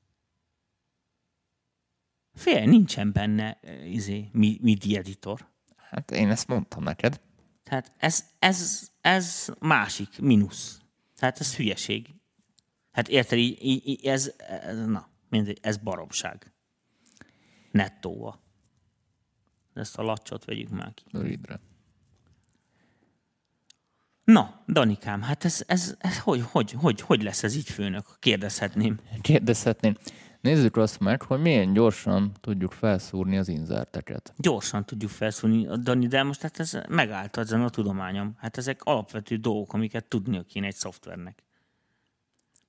Fél, nincsen benne eh, izé, mi- MIDI editor. Hát én ezt mondtam neked. Tehát ez, ez, ez másik, mínusz. Tehát ez hülyeség. Hát érted, így, így, így ez, ez, na, mindegy, ez baromság. Nettóva. Ezt a lacsot vegyük már ki. Rövidre. Na, Danikám, hát ez, ez, ez hogy, hogy, hogy, hogy lesz ez így főnök? Kérdezhetném. Kérdezhetném. Nézzük azt meg, hogy milyen gyorsan tudjuk felszúrni az inzerteket. Gyorsan tudjuk felszólni, Dani, de most hát ez megállt ezen a tudományom. Hát ezek alapvető dolgok, amiket tudnia kéne egy szoftvernek.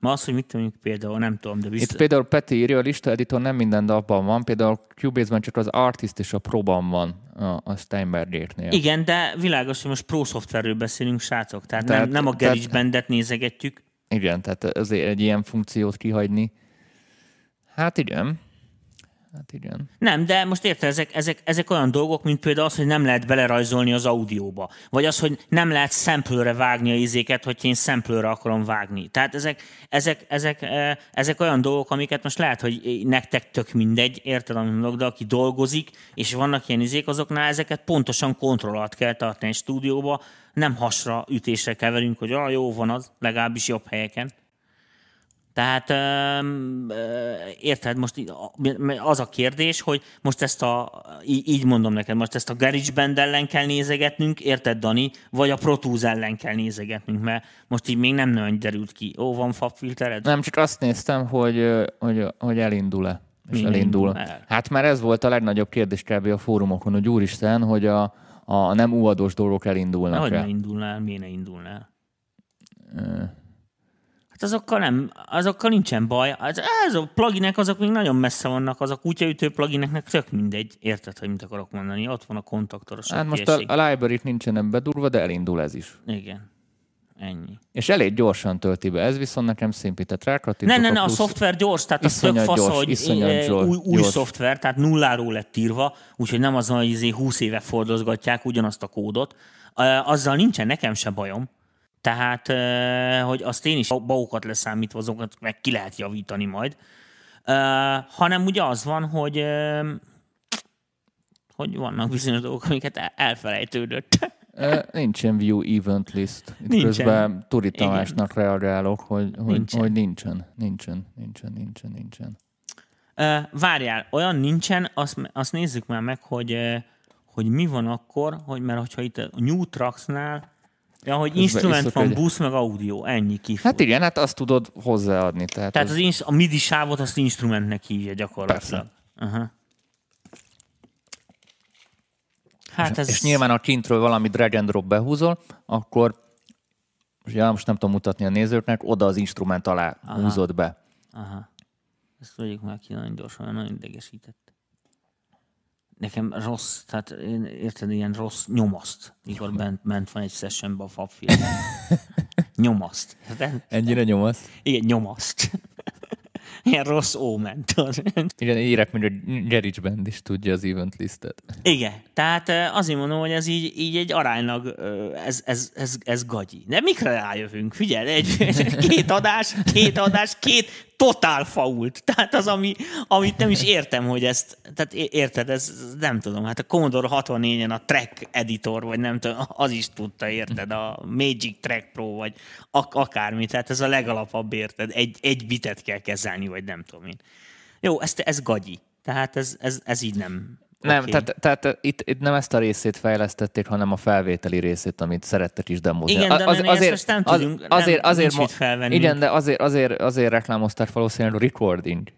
Ma az, hogy mit tudjuk például, nem tudom, de Itt biztos... például Peti írja, a lista editor nem minden abban van, például Cubase-ben csak az Artist és a Proban van a, a Steinbergéknél. Igen, de világos, hogy most pro szoftverről beszélünk, srácok. Tehát, Tehát- nem, nem a tehát- GarageBand-et nézegetjük. Igen, tehát azért egy ilyen funkciót kihagyni. Hát igen. Hát igen. Nem, de most érted, ezek, ezek, ezek olyan dolgok, mint például az, hogy nem lehet belerajzolni az audióba. Vagy az, hogy nem lehet sample vágni a izéket, hogy én sample akarom vágni. Tehát ezek, ezek, ezek, eh, ezek olyan dolgok, amiket most lehet, hogy nektek tök mindegy, érted, amit mondok, de aki dolgozik, és vannak ilyen izék, azoknál ezeket pontosan kontroll alatt kell tartani egy stúdióba, nem hasra ütésre keverünk, hogy ah, jó van az, legalábbis jobb helyeken. Tehát érted, most az a kérdés, hogy most ezt a, így mondom neked, most ezt a GarageBand ellen kell nézegetnünk, érted, Dani, vagy a Pro Tools ellen kell nézegetnünk, mert most így még nem nagyon derült ki. Ó, van fabfiltered? Nem, csak azt néztem, hogy, hogy, hogy elindul-e. És Mi elindul. indul el? Hát már ez volt a legnagyobb kérdés kb. a fórumokon, hogy úristen, hogy a, a nem uadós dolgok elindulnak-e. ne indulnál, miért ne indulnál? Hát azokkal nem, azokkal nincsen baj. Az, ez a pluginek azok még nagyon messze vannak, az a kutyaütő plugineknek tök mindegy. Érted, hogy mit akarok mondani? Ott van a kontaktor, a Hát most a, a library nincsenek bedurva, de elindul ez is. Igen. Ennyi. És elég gyorsan tölti be. Ez viszont nekem szimpített rákattintok. Ne, ne, ne, a szoftver gyors, tehát az tök fasz, gyors, hogy eh, gyors, új, új gyors. szoftver, tehát nulláról lett írva, úgyhogy nem az van, hogy izé 20 éve fordozgatják ugyanazt a kódot. Eh, Azzal nincsen nekem se bajom. Tehát, eh, hogy azt én is baókat leszámítva azokat meg ki lehet javítani majd. Hanem ugye az van, hogy hogy vannak bizonyos dolgok, amiket el- elfelejtődött. Nincsen view event list. Itt Nincsen. közben Turi. Tamásnak reagálok, hogy, hogy, Nincsen. hogy nincsen. Nincsen, nincsen, nincsen, nincsen. Ö, várjál, olyan nincsen, azt, azt nézzük már meg, hogy, hogy mi van akkor, hogy mert hogyha itt a New Tracks-nál, ja, hogy instrument van, egy- busz meg audio, ennyi kifut. Hát igen, hát azt tudod hozzáadni. Tehát, Tehát az, az a MIDI sávot azt instrumentnek hívja gyakorlatilag. Aha. Hát ez... És nyilván, ha kintről valami drag and drop behúzol, akkor ja, most nem tudom mutatni a nézőknek, oda az instrument alá Aha. húzod be. Aha. Ezt vegyük már ki nagyon gyorsan, mert nagyon idegesített. Nekem rossz, tehát én érted, ilyen rossz nyomaszt, mikor bent, bent van egy sessionben a fabfilm. nyomaszt. Hát, Ennyire nyomasz? igen, nyomaszt. Ilyen rossz ómen. tudod. Igen, írek, mint a GarageBand is tudja az event listet. Igen, tehát eh, azért mondom, hogy ez így, így egy aránylag, ez, ez, ez, ez gagyi. De mikre rájövünk? Figyelj, egy, két adás, két adás, két totál fault. Tehát az, ami, amit nem is értem, hogy ezt, tehát érted, ez nem tudom, hát a Commodore 64-en a Track Editor, vagy nem tudom, az is tudta, érted, a Magic Track Pro, vagy ak- akármi, tehát ez a legalapabb, érted, egy, egy bitet kell kezelni, vagy nem tudom én. Jó, ez, ez gagyi. Tehát ez, ez, ez így nem Nem, oké. tehát, tehát itt, itt nem ezt a részét fejlesztették, hanem a felvételi részét, amit szerettek is demozni. Igen, de nem, ezt most nem tudunk, nem- azért, azért, nincs felvennünk. Igen, de azért, azért, azért reklámozták valószínűleg a recording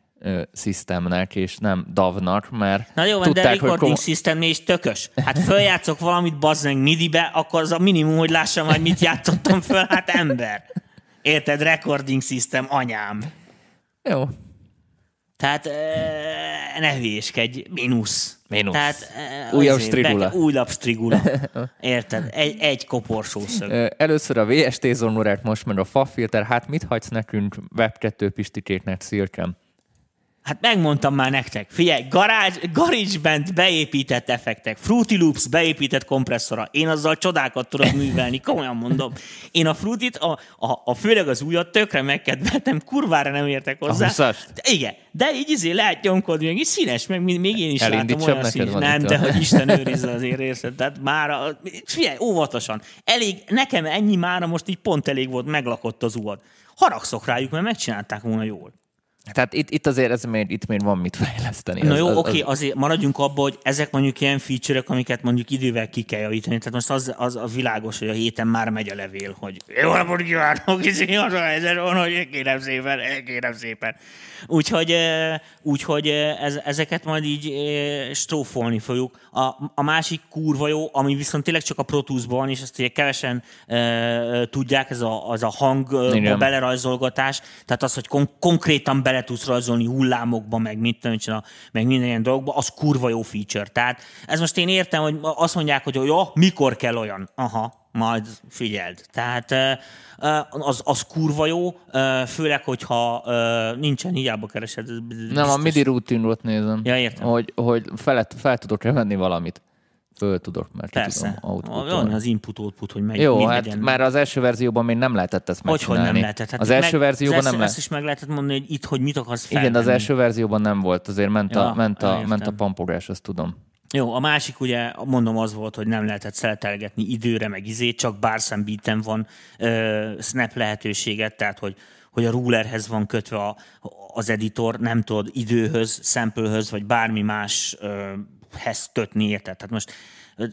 systemnek, és nem DAV-nak, mert Na jó, de tudták, hogy recording komo- system is tökös. Hát följátszok valamit, bazd meg MIDI-be, akkor az a minimum, hogy lássam, hogy mit játszottam föl, hát ember. Érted? Recording system, anyám. Jó, Tehát ne hülyéskedj, mínusz. Mínusz. Tehát, Újabb azért, strigula. be- Újabb strigula. Érted? Egy, egy koporsószög. Ö, Először a VST zonórák, most meg a FA filter. Hát mit hagysz nekünk Web2 pistikéknek, Szirkem? Hát megmondtam már nektek. Figyelj, garage, GarageBand beépített effektek, Fruity Loops beépített kompresszora. Én azzal csodákat tudok művelni, komolyan mondom. Én a Fruity-t, a, a, a főleg az újat tökre megkedveltem, kurvára nem értek hozzá. A de, igen, de így izé lehet nyomkodni, meg így színes, meg még én is látom olyan színes. Nem, de hogy Isten őrizze azért érzed. Tehát már, a, figyelj, óvatosan. Elég, nekem ennyi mára most így pont elég volt, meglakott az úad. Haragszok rájuk, mert megcsinálták volna jól. Tehát itt, itt azért ez még, itt még van mit fejleszteni. Na jó, az, oké, az... azért maradjunk abba, hogy ezek mondjuk ilyen feature amiket mondjuk idővel ki kell javítani. Tehát most az, az a világos, hogy a héten már megy a levél, hogy jó napot kívánok, izé, az a helyzet van, hogy kérem szépen, kérem szépen. Úgyhogy, úgyhogy ez, ezeket majd így strófolni fogjuk. A, a másik kurva jó, ami viszont tényleg csak a Pro van, és ezt ugye kevesen e, tudják, ez a, az a hang Igen. belerajzolgatás, tehát az, hogy kon- konkrétan bele tudsz rajzolni hullámokba, meg mit tudom, meg minden ilyen dolgokba, az kurva jó feature. Tehát ez most én értem, hogy azt mondják, hogy jó, mikor kell olyan. Aha, majd figyeld. Tehát az, az kurva jó, főleg, hogyha nincsen, hiába keresed. Nem, a MIDI rutinot nézem. Ja, értem. Hogy, hogy fel, fel tudok-e venni valamit. Föl tudok, mert Persze. tudom az input-output, hogy megy. Jó, hát legyen. már az első verzióban még nem lehetett ezt megcsinálni. Hogy, hogy nem lehetett. Hát az első meg, verzióban az nem lehet. Ezt is meg lehetett mondani, hogy itt, hogy mit akarsz felvenni. Igen, az első verzióban nem volt, azért ment, ja, a, ment, a, ment a pampogás, azt tudom. Jó, a másik ugye, mondom, az volt, hogy nem lehetett szeletelgetni időre, meg izét, csak bárszem beaten van ö, snap lehetőséget, tehát hogy, hogy a rulerhez van kötve a, az editor, nem tudod időhöz, samplehöz, vagy bármi máshez kötni, érted? Tehát most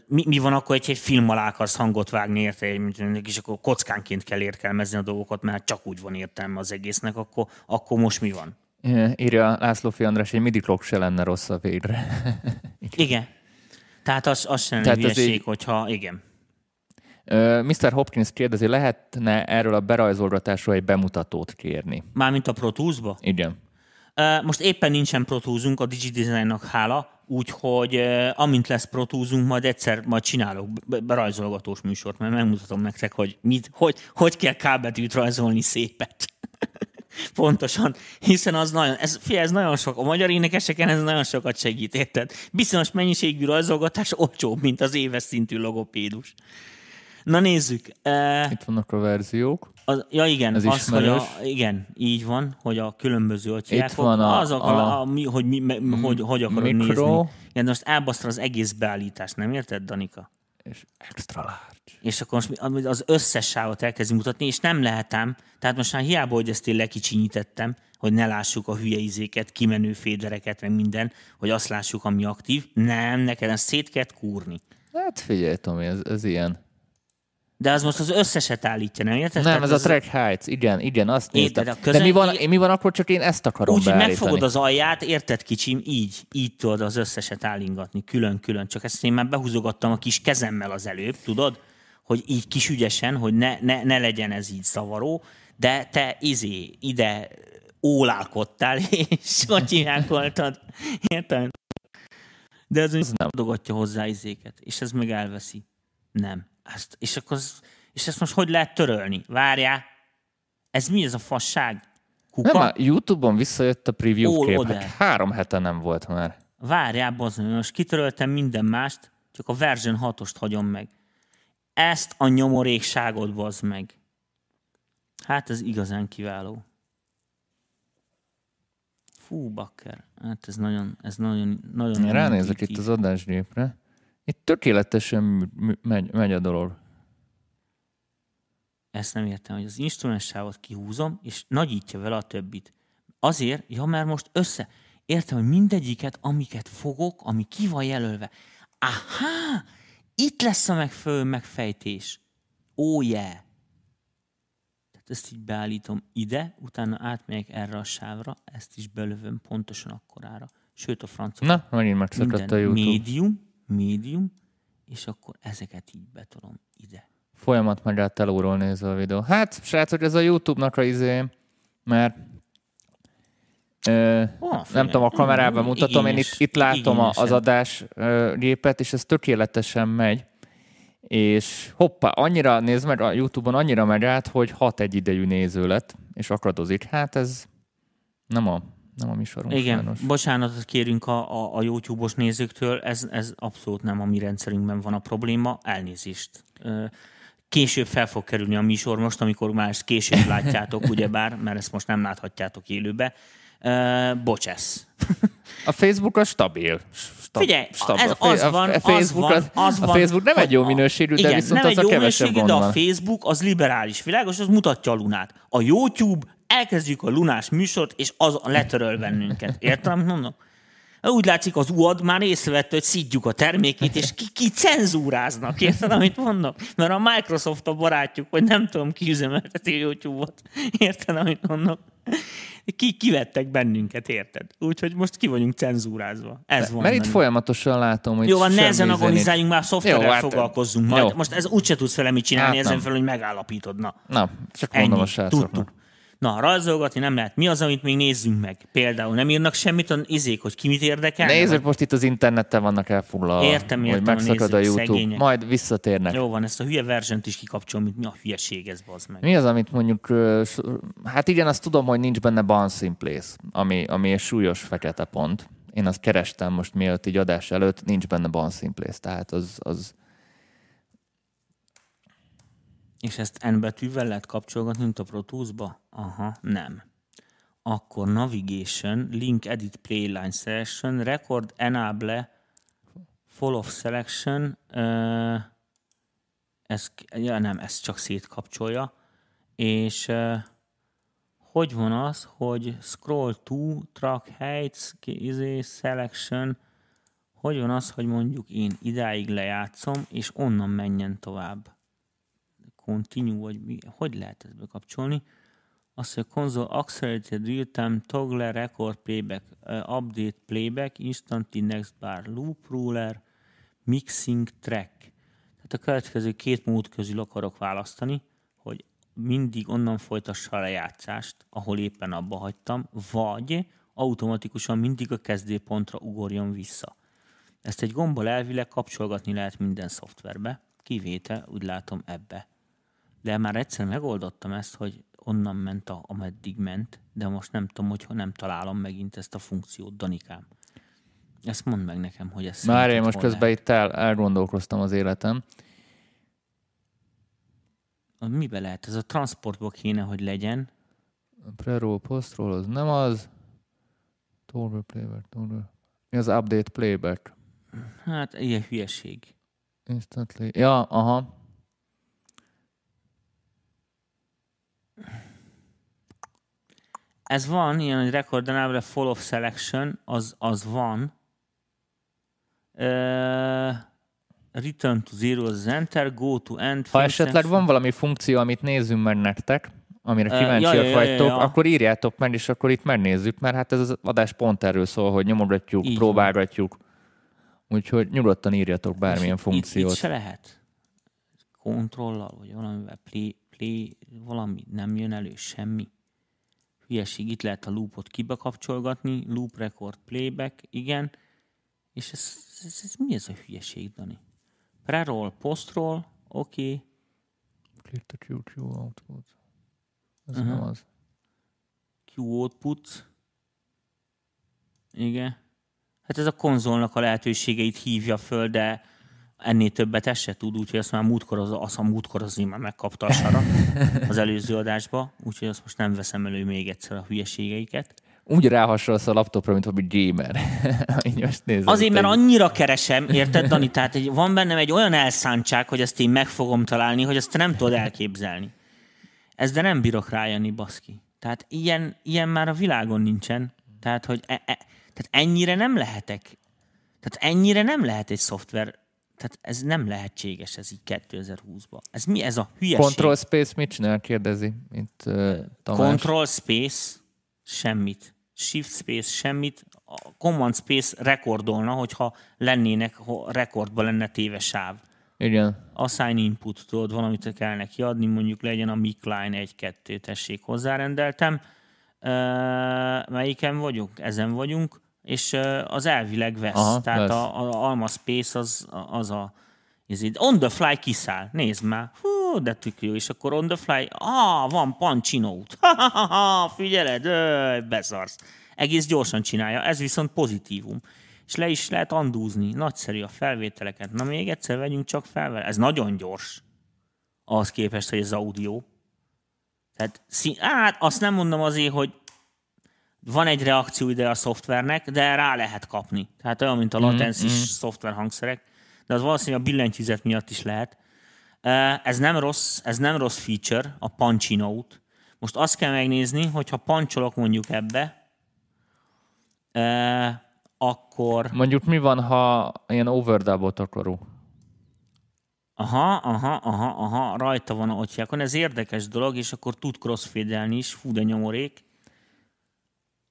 mi, mi van akkor, hogy egy film alá akarsz hangot vágni, érted? És akkor kockánként kell értelmezni a dolgokat, mert csak úgy van értelme az egésznek, akkor, akkor most mi van? Írja László Fi András, egy midi clock se lenne rossz a végre. igen. Tehát az, az sem Tehát hülyeség, így... hogyha igen. Mr. Hopkins kérdezi, lehetne erről a berajzolgatásról egy bemutatót kérni? Mármint a Pro Tools-ba? Igen. Most éppen nincsen Pro Tools-unk, a DigiDesign-nak hála, úgyhogy amint lesz Pro Tools-unk, majd egyszer majd csinálok berajzolgatós műsort, mert megmutatom nektek, hogy mit, hogy, hogy kell kábetűt rajzolni szépet. Pontosan, hiszen az nagyon, ez, fia, ez nagyon sok, a magyar énekeseken ez nagyon sokat segít, érted? Bizonyos mennyiségű rajzolgatás olcsóbb, mint az éves szintű logopédus. Na nézzük. Itt vannak a verziók. Az, ja igen, ez az, hogy a, igen, így van, hogy a különböző, hogy Itt van a, az, a, a, a, mi, hogy, mi, me, hogy, hogy akarod mikro. nézni. Igen, most elbasztad az egész beállítást, nem érted, Danika? És extra large. És akkor most az összes sávot elkezdünk mutatni, és nem lehetem, tehát most már hiába, hogy ezt én lekicsinyítettem, hogy ne lássuk a hülye izéket, kimenő fédereket, meg minden, hogy azt lássuk, ami aktív. Nem, neked ezt szét kell kúrni. Hát figyelj, Tomi, ez, ez ilyen. De az most az összeset állítja, nem érted? Nem, ez az... a track heights, igen, igen, azt néztem. De, közön... de mi van, mi van akkor, csak én ezt akarom Úgy, beállítani. megfogod az alját, érted kicsim, így, így tudod az összeset állingatni, külön-külön. Csak ezt én már behúzogattam a kis kezemmel az előbb, tudod? Hogy így kis ügyesen, hogy ne, ne, ne legyen ez így szavaró, de te izé, ide ólálkodtál, és voltad. Érted? De ez, ez nem dogatja hozzá izéket, és ez meg elveszi. Nem. Ezt, és, akkor és ezt most hogy lehet törölni? Várjál, ez mi ez a fasság? Kuka? Nem, a YouTube-on visszajött a preview All kép. Hát három hete nem volt már. Várjál, bazdmeg, most kitöröltem minden mást, csak a version 6-ost hagyom meg. Ezt a nyomorékságot bazd meg. Hát ez igazán kiváló. Fú, bakker. Hát ez nagyon, ez nagyon, nagyon... Én ránézek itt az adásgépre. Itt tökéletesen megy, megy a dolog. Ezt nem értem, hogy az instrumentsávot kihúzom, és nagyítja vele a többit. Azért, ja, mert most össze. Értem, hogy mindegyiket, amiket fogok, ami ki van jelölve. Aha! Itt lesz a megfelelő megfejtés. Ó, oh, yeah! Tehát ezt így beállítom ide, utána átmegyek erre a sávra, ezt is belövöm pontosan akkorára. Sőt, a francia. Na, megint megszakadt a YouTube. Médium, médium, és akkor ezeket így betolom ide. Folyamat magát telóról nézve a videó. Hát, srácok, ez a YouTube-nak a izé, mert Ö, oh, nem tudom, a kamerában mutatom, igényes, én itt, itt látom a, az adás gépet, és ez tökéletesen megy. És hoppá, annyira, nézd meg, a YouTube-on annyira megy át, hogy hat egy idejű néző lett, és akadozik. Hát ez nem a nem a műsorunk Igen, sajnos. bocsánatot kérünk a, a, a YouTube-os nézőktől, ez, ez abszolút nem a mi rendszerünkben van a probléma, elnézést. Később fel fog kerülni a műsor most, amikor már ezt később látjátok, ugyebár, mert ezt most nem láthatjátok élőbe. Ö, Bocsesz. A Facebook a stabil. Stab, Figyelj, ez az a, van, a az Facebook, van, az a van, Facebook nem egy jó a- minőségű, de igen, viszont nem az egy a jó kevesebb minőségű, de a. Facebook az liberális világos, az mutatja a lunát. A YouTube elkezdjük a lunás műsort, és az letöröl bennünket. Értem, amit mondom? Úgy látszik, az UAD már észrevette, hogy szidjuk a termékét, és ki, ki cenzúráznak. Érted, amit mondok? Mert a Microsoft a barátjuk, vagy nem tudom, ki üzemelteti a YouTube-ot. Érted, amit mondok? Ki, kivettek bennünket, érted? Úgyhogy most ki vagyunk cenzúrázva. Ez van. Mert itt folyamatosan látom, hogy Jó, van, nehezen zenét- agonizáljunk már, szoftverrel hát, foglalkozzunk majd. jó. Most ez úgyse tudsz vele mit csinálni, Hát ezen nem. fel, hogy megállapítod. Na, Na, csak ennyi. mondom a srácoknak. Tudtuk. Na, rajzolgatni nem lehet. Mi az, amit még nézzünk meg? Például nem írnak semmit a izék, hogy ki mit érdekel? Nézők most itt az interneten vannak elfoglalva, Értem, hogy értem, a megszakad a nézők, YouTube, szegények. majd visszatérnek. Jó van, ezt a hülye verziót is kikapcsolom, mint mi a hülyeség ez, bazd meg. Mi az, amit mondjuk, hát igen, azt tudom, hogy nincs benne bouncing place, ami, ami egy súlyos fekete pont. Én azt kerestem most mielőtt így adás előtt, nincs benne bouncing place, tehát az, az És ezt N betűvel lehet kapcsolgatni, mint a Pro Tools-ba? Aha, nem. Akkor Navigation, Link Edit Playline Selection, Record Enable, Fall of Selection, uh, ez, ja nem, ez csak szétkapcsolja, és uh, hogy van az, hogy Scroll to, Track Heights, izé, Selection, hogy van az, hogy mondjuk én idáig lejátszom, és onnan menjen tovább continue, vagy mi, hogy lehet ezt bekapcsolni? Azt mondja, console accelerated real-time toggle record playback, update playback, instantly next bar loop ruler, mixing track. Tehát a következő két mód közül akarok választani, hogy mindig onnan folytassa a lejátszást, ahol éppen abba hagytam, vagy automatikusan mindig a kezdőpontra ugorjon vissza. Ezt egy gombbal elvileg kapcsolgatni lehet minden szoftverbe, kivétel úgy látom ebbe. De már egyszer megoldottam ezt, hogy onnan ment, a, ameddig ment, de most nem tudom, hogy nem találom megint ezt a funkciót, Danikám. Ezt mondd meg nekem, hogy ez Már én most közben lehet. itt el, elgondolkoztam az életem. Mibe lehet? Ez a transportból kéne, hogy legyen. A pre-roll, post-roll az nem az. Toggle playback, toggle. Mi az update playback? Hát, ilyen hülyeség. Instantly. Ja, aha. Ez van, ilyen, hogy record enable fall of selection, az, az van. Uh, return to zero az enter, go to end. Ha esetleg van valami funkció, amit nézzünk meg nektek, amire kíváncsiak ja, ja, ja, vagytok, ja. akkor írjátok meg, és akkor itt megnézzük, mert hát ez az adás pont erről szól, hogy nyomogatjuk, Így próbálgatjuk. Úgyhogy nyugodtan írjatok bármilyen És funkciót. Itt, itt se lehet. Kontrollal, vagy valamivel play, play, valami nem jön elő, semmi. Hülyeség, itt lehet a loopot kibekapcsolgatni, loop record playback, igen. És ez, ez, ez mi ez a hülyeség, Dani? Pre-roll, post-roll, oké. Okay. Click the QQ output. Ez Aha. nem az. Q output. Igen. Hát ez a konzolnak a lehetőségeit hívja föl, de ennél többet ez se tud, úgyhogy azt már múltkor az, azt a múltkor az már megkapta a sara az előző adásba, úgyhogy azt most nem veszem elő még egyszer a hülyeségeiket. Úgy ráhasonlsz a laptopra, mint valami gamer. Most nézem. Azért, mert annyira keresem, érted, Dani? Tehát egy, van bennem egy olyan elszántság, hogy ezt én meg fogom találni, hogy ezt nem tudod elképzelni. Ez de nem bírok rájönni, baszki. Tehát ilyen, ilyen már a világon nincsen. Tehát, hogy e, e, tehát ennyire nem lehetek. Tehát ennyire nem lehet egy szoftver. Tehát ez nem lehetséges ez így 2020-ban. Ez mi ez a hülyeség? Control Space mit csinál? Kérdezi itt uh, Tamás. Control Space, semmit. Shift Space, semmit. A Command Space rekordolna, hogyha lennének, ha rekordba lenne téve sáv. Igen. Assign input, tudod, valamit kell neki adni, mondjuk legyen a mic line 1-2, tessék, hozzárendeltem. Uh, melyiken vagyunk? Ezen vagyunk, és az elvileg vesz. Aha, Tehát vesz. A, a Alma Space az, az a ez így, on the fly kiszáll, nézd már. Hú, de tök jó, és akkor on the fly, ah, van note. Ha, ha, ha, ha, figyeled, öj, beszarsz. Egész gyorsan csinálja, ez viszont pozitívum. És le is lehet andúzni, nagyszerű a felvételeket. Na még egyszer vegyünk csak fel vele. Ez nagyon gyors. Ahhoz képest, hogy ez audio. Tehát, hát azt nem mondom azért, hogy van egy reakció ide a szoftvernek, de rá lehet kapni. Tehát olyan, mint a latencis mm-hmm. szoftver hangszerek, de az valószínűleg a billentyűzet miatt is lehet. Ez nem rossz, ez nem rossz feature, a punchy note. Most azt kell megnézni, hogyha pancsolok mondjuk ebbe, akkor... Mondjuk mi van, ha ilyen overdubot akarok? Aha, aha, aha, aha, rajta van a ottjákon. Ez érdekes dolog, és akkor tud crossfade is, fú, de nyomorék.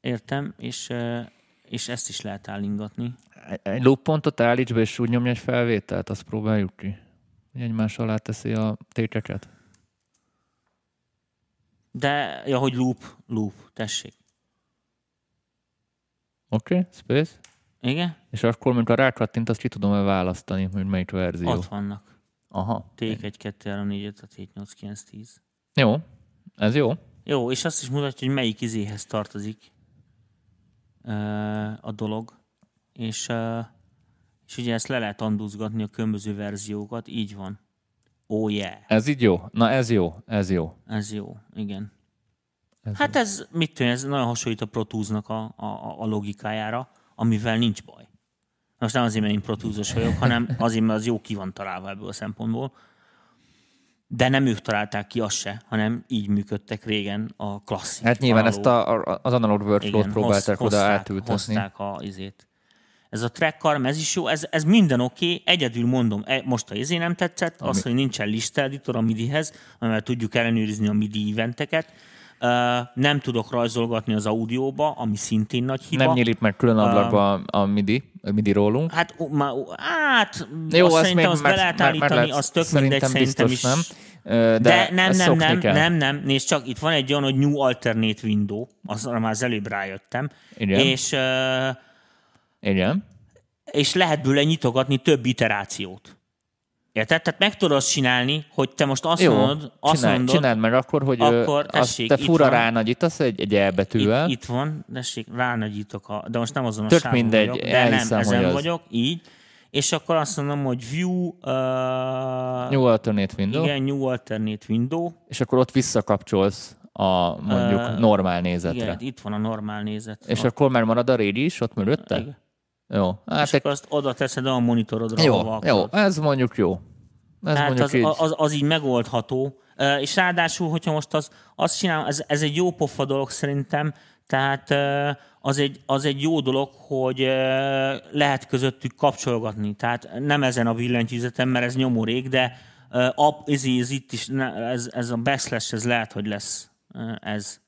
Értem, és, és ezt is lehet állingatni. Egy loop állíts be, és úgy nyomja egy felvételt, azt próbáljuk ki. Egymás alá teszi a téteket. De, ja, hogy loop, loop, tessék. Oké, okay, space. Igen. És akkor, amikor rákattint, azt ki tudom-e választani, hogy melyik verzió. Ott vannak. Aha. T1, 2, 3, 4, 5, 7, 8, 9, 10. Jó, ez jó. Jó, és azt is mutatja, hogy melyik izéhez tartozik a dolog. És, és ugye ezt le lehet andúzgatni a különböző verziókat, így van. Oh yeah. Ez így jó? Na ez jó, ez jó. Ez jó, igen. Ez hát jó. ez, mit tudom, ez nagyon hasonlít a Pro Tools-nak a, a, a logikájára, amivel nincs baj. Most nem azért, mert én Pro Tools-os vagyok, hanem azért, mert az jó ki van találva ebből a szempontból. De nem ők találták ki azt se, hanem így működtek régen a klasszik. Hát nyilván analóg. ezt a, az analog workflow-t próbálták hoz, oda átültetni. Hozták a izét. Ez a track arm, ez is jó, ez, ez minden oké, okay. egyedül mondom, e, most a izé nem tetszett, Ami... az, hogy nincsen lista editor a MIDI-hez, amivel tudjuk ellenőrizni a MIDI eventeket, nem tudok rajzolgatni az audióba, ami szintén nagy hiba. Nem nyílik meg külön ablakba uh, a MIDI, a MIDI rólunk. Hát, ma, hát Jó, azt szerintem azt be lehet állítani, az tök mindegy, szerintem is. Nem. De, de nem, nem, nem, kell. nem, nem, nézd csak, itt van egy olyan, hogy New Alternate Window, azra már az előbb rájöttem. Igen. És, uh, Igen. és lehet bőle nyitogatni több iterációt. Érted? Tehát meg tudod azt csinálni, hogy te most azt Jó, mondod, azt csinálj, mondod, csináld meg akkor, hogy akkor, tessék, azt te fura ránagyítasz egy, egy elbetűvel. Itt, itt van, tessék, ránagyítok, a, de most nem azon a Tök mindegy, vagyok, de nem, ezen az... vagyok, így. És akkor azt mondom, hogy view... Uh, new alternate window. Igen, new alternate window. És akkor ott visszakapcsolsz a mondjuk uh, normál nézetre. Igen, itt van a normál nézet. És ott. akkor már marad a régi is ott mögötte? Igen. Jó. Hát és akkor azt oda teszed a monitorodra. Jó, jó, ez mondjuk jó. Ez Tehát az, így. Az, az, így megoldható. És ráadásul, hogyha most az, azt csinálom, ez, ez egy jó pofa dolog szerintem, tehát az egy, az egy jó dolog, hogy lehet közöttük kapcsolgatni. Tehát nem ezen a billentyűzeten, mert ez nyomorék, de ez, ez itt is, ez, ez a backslash, ez lehet, hogy lesz ez.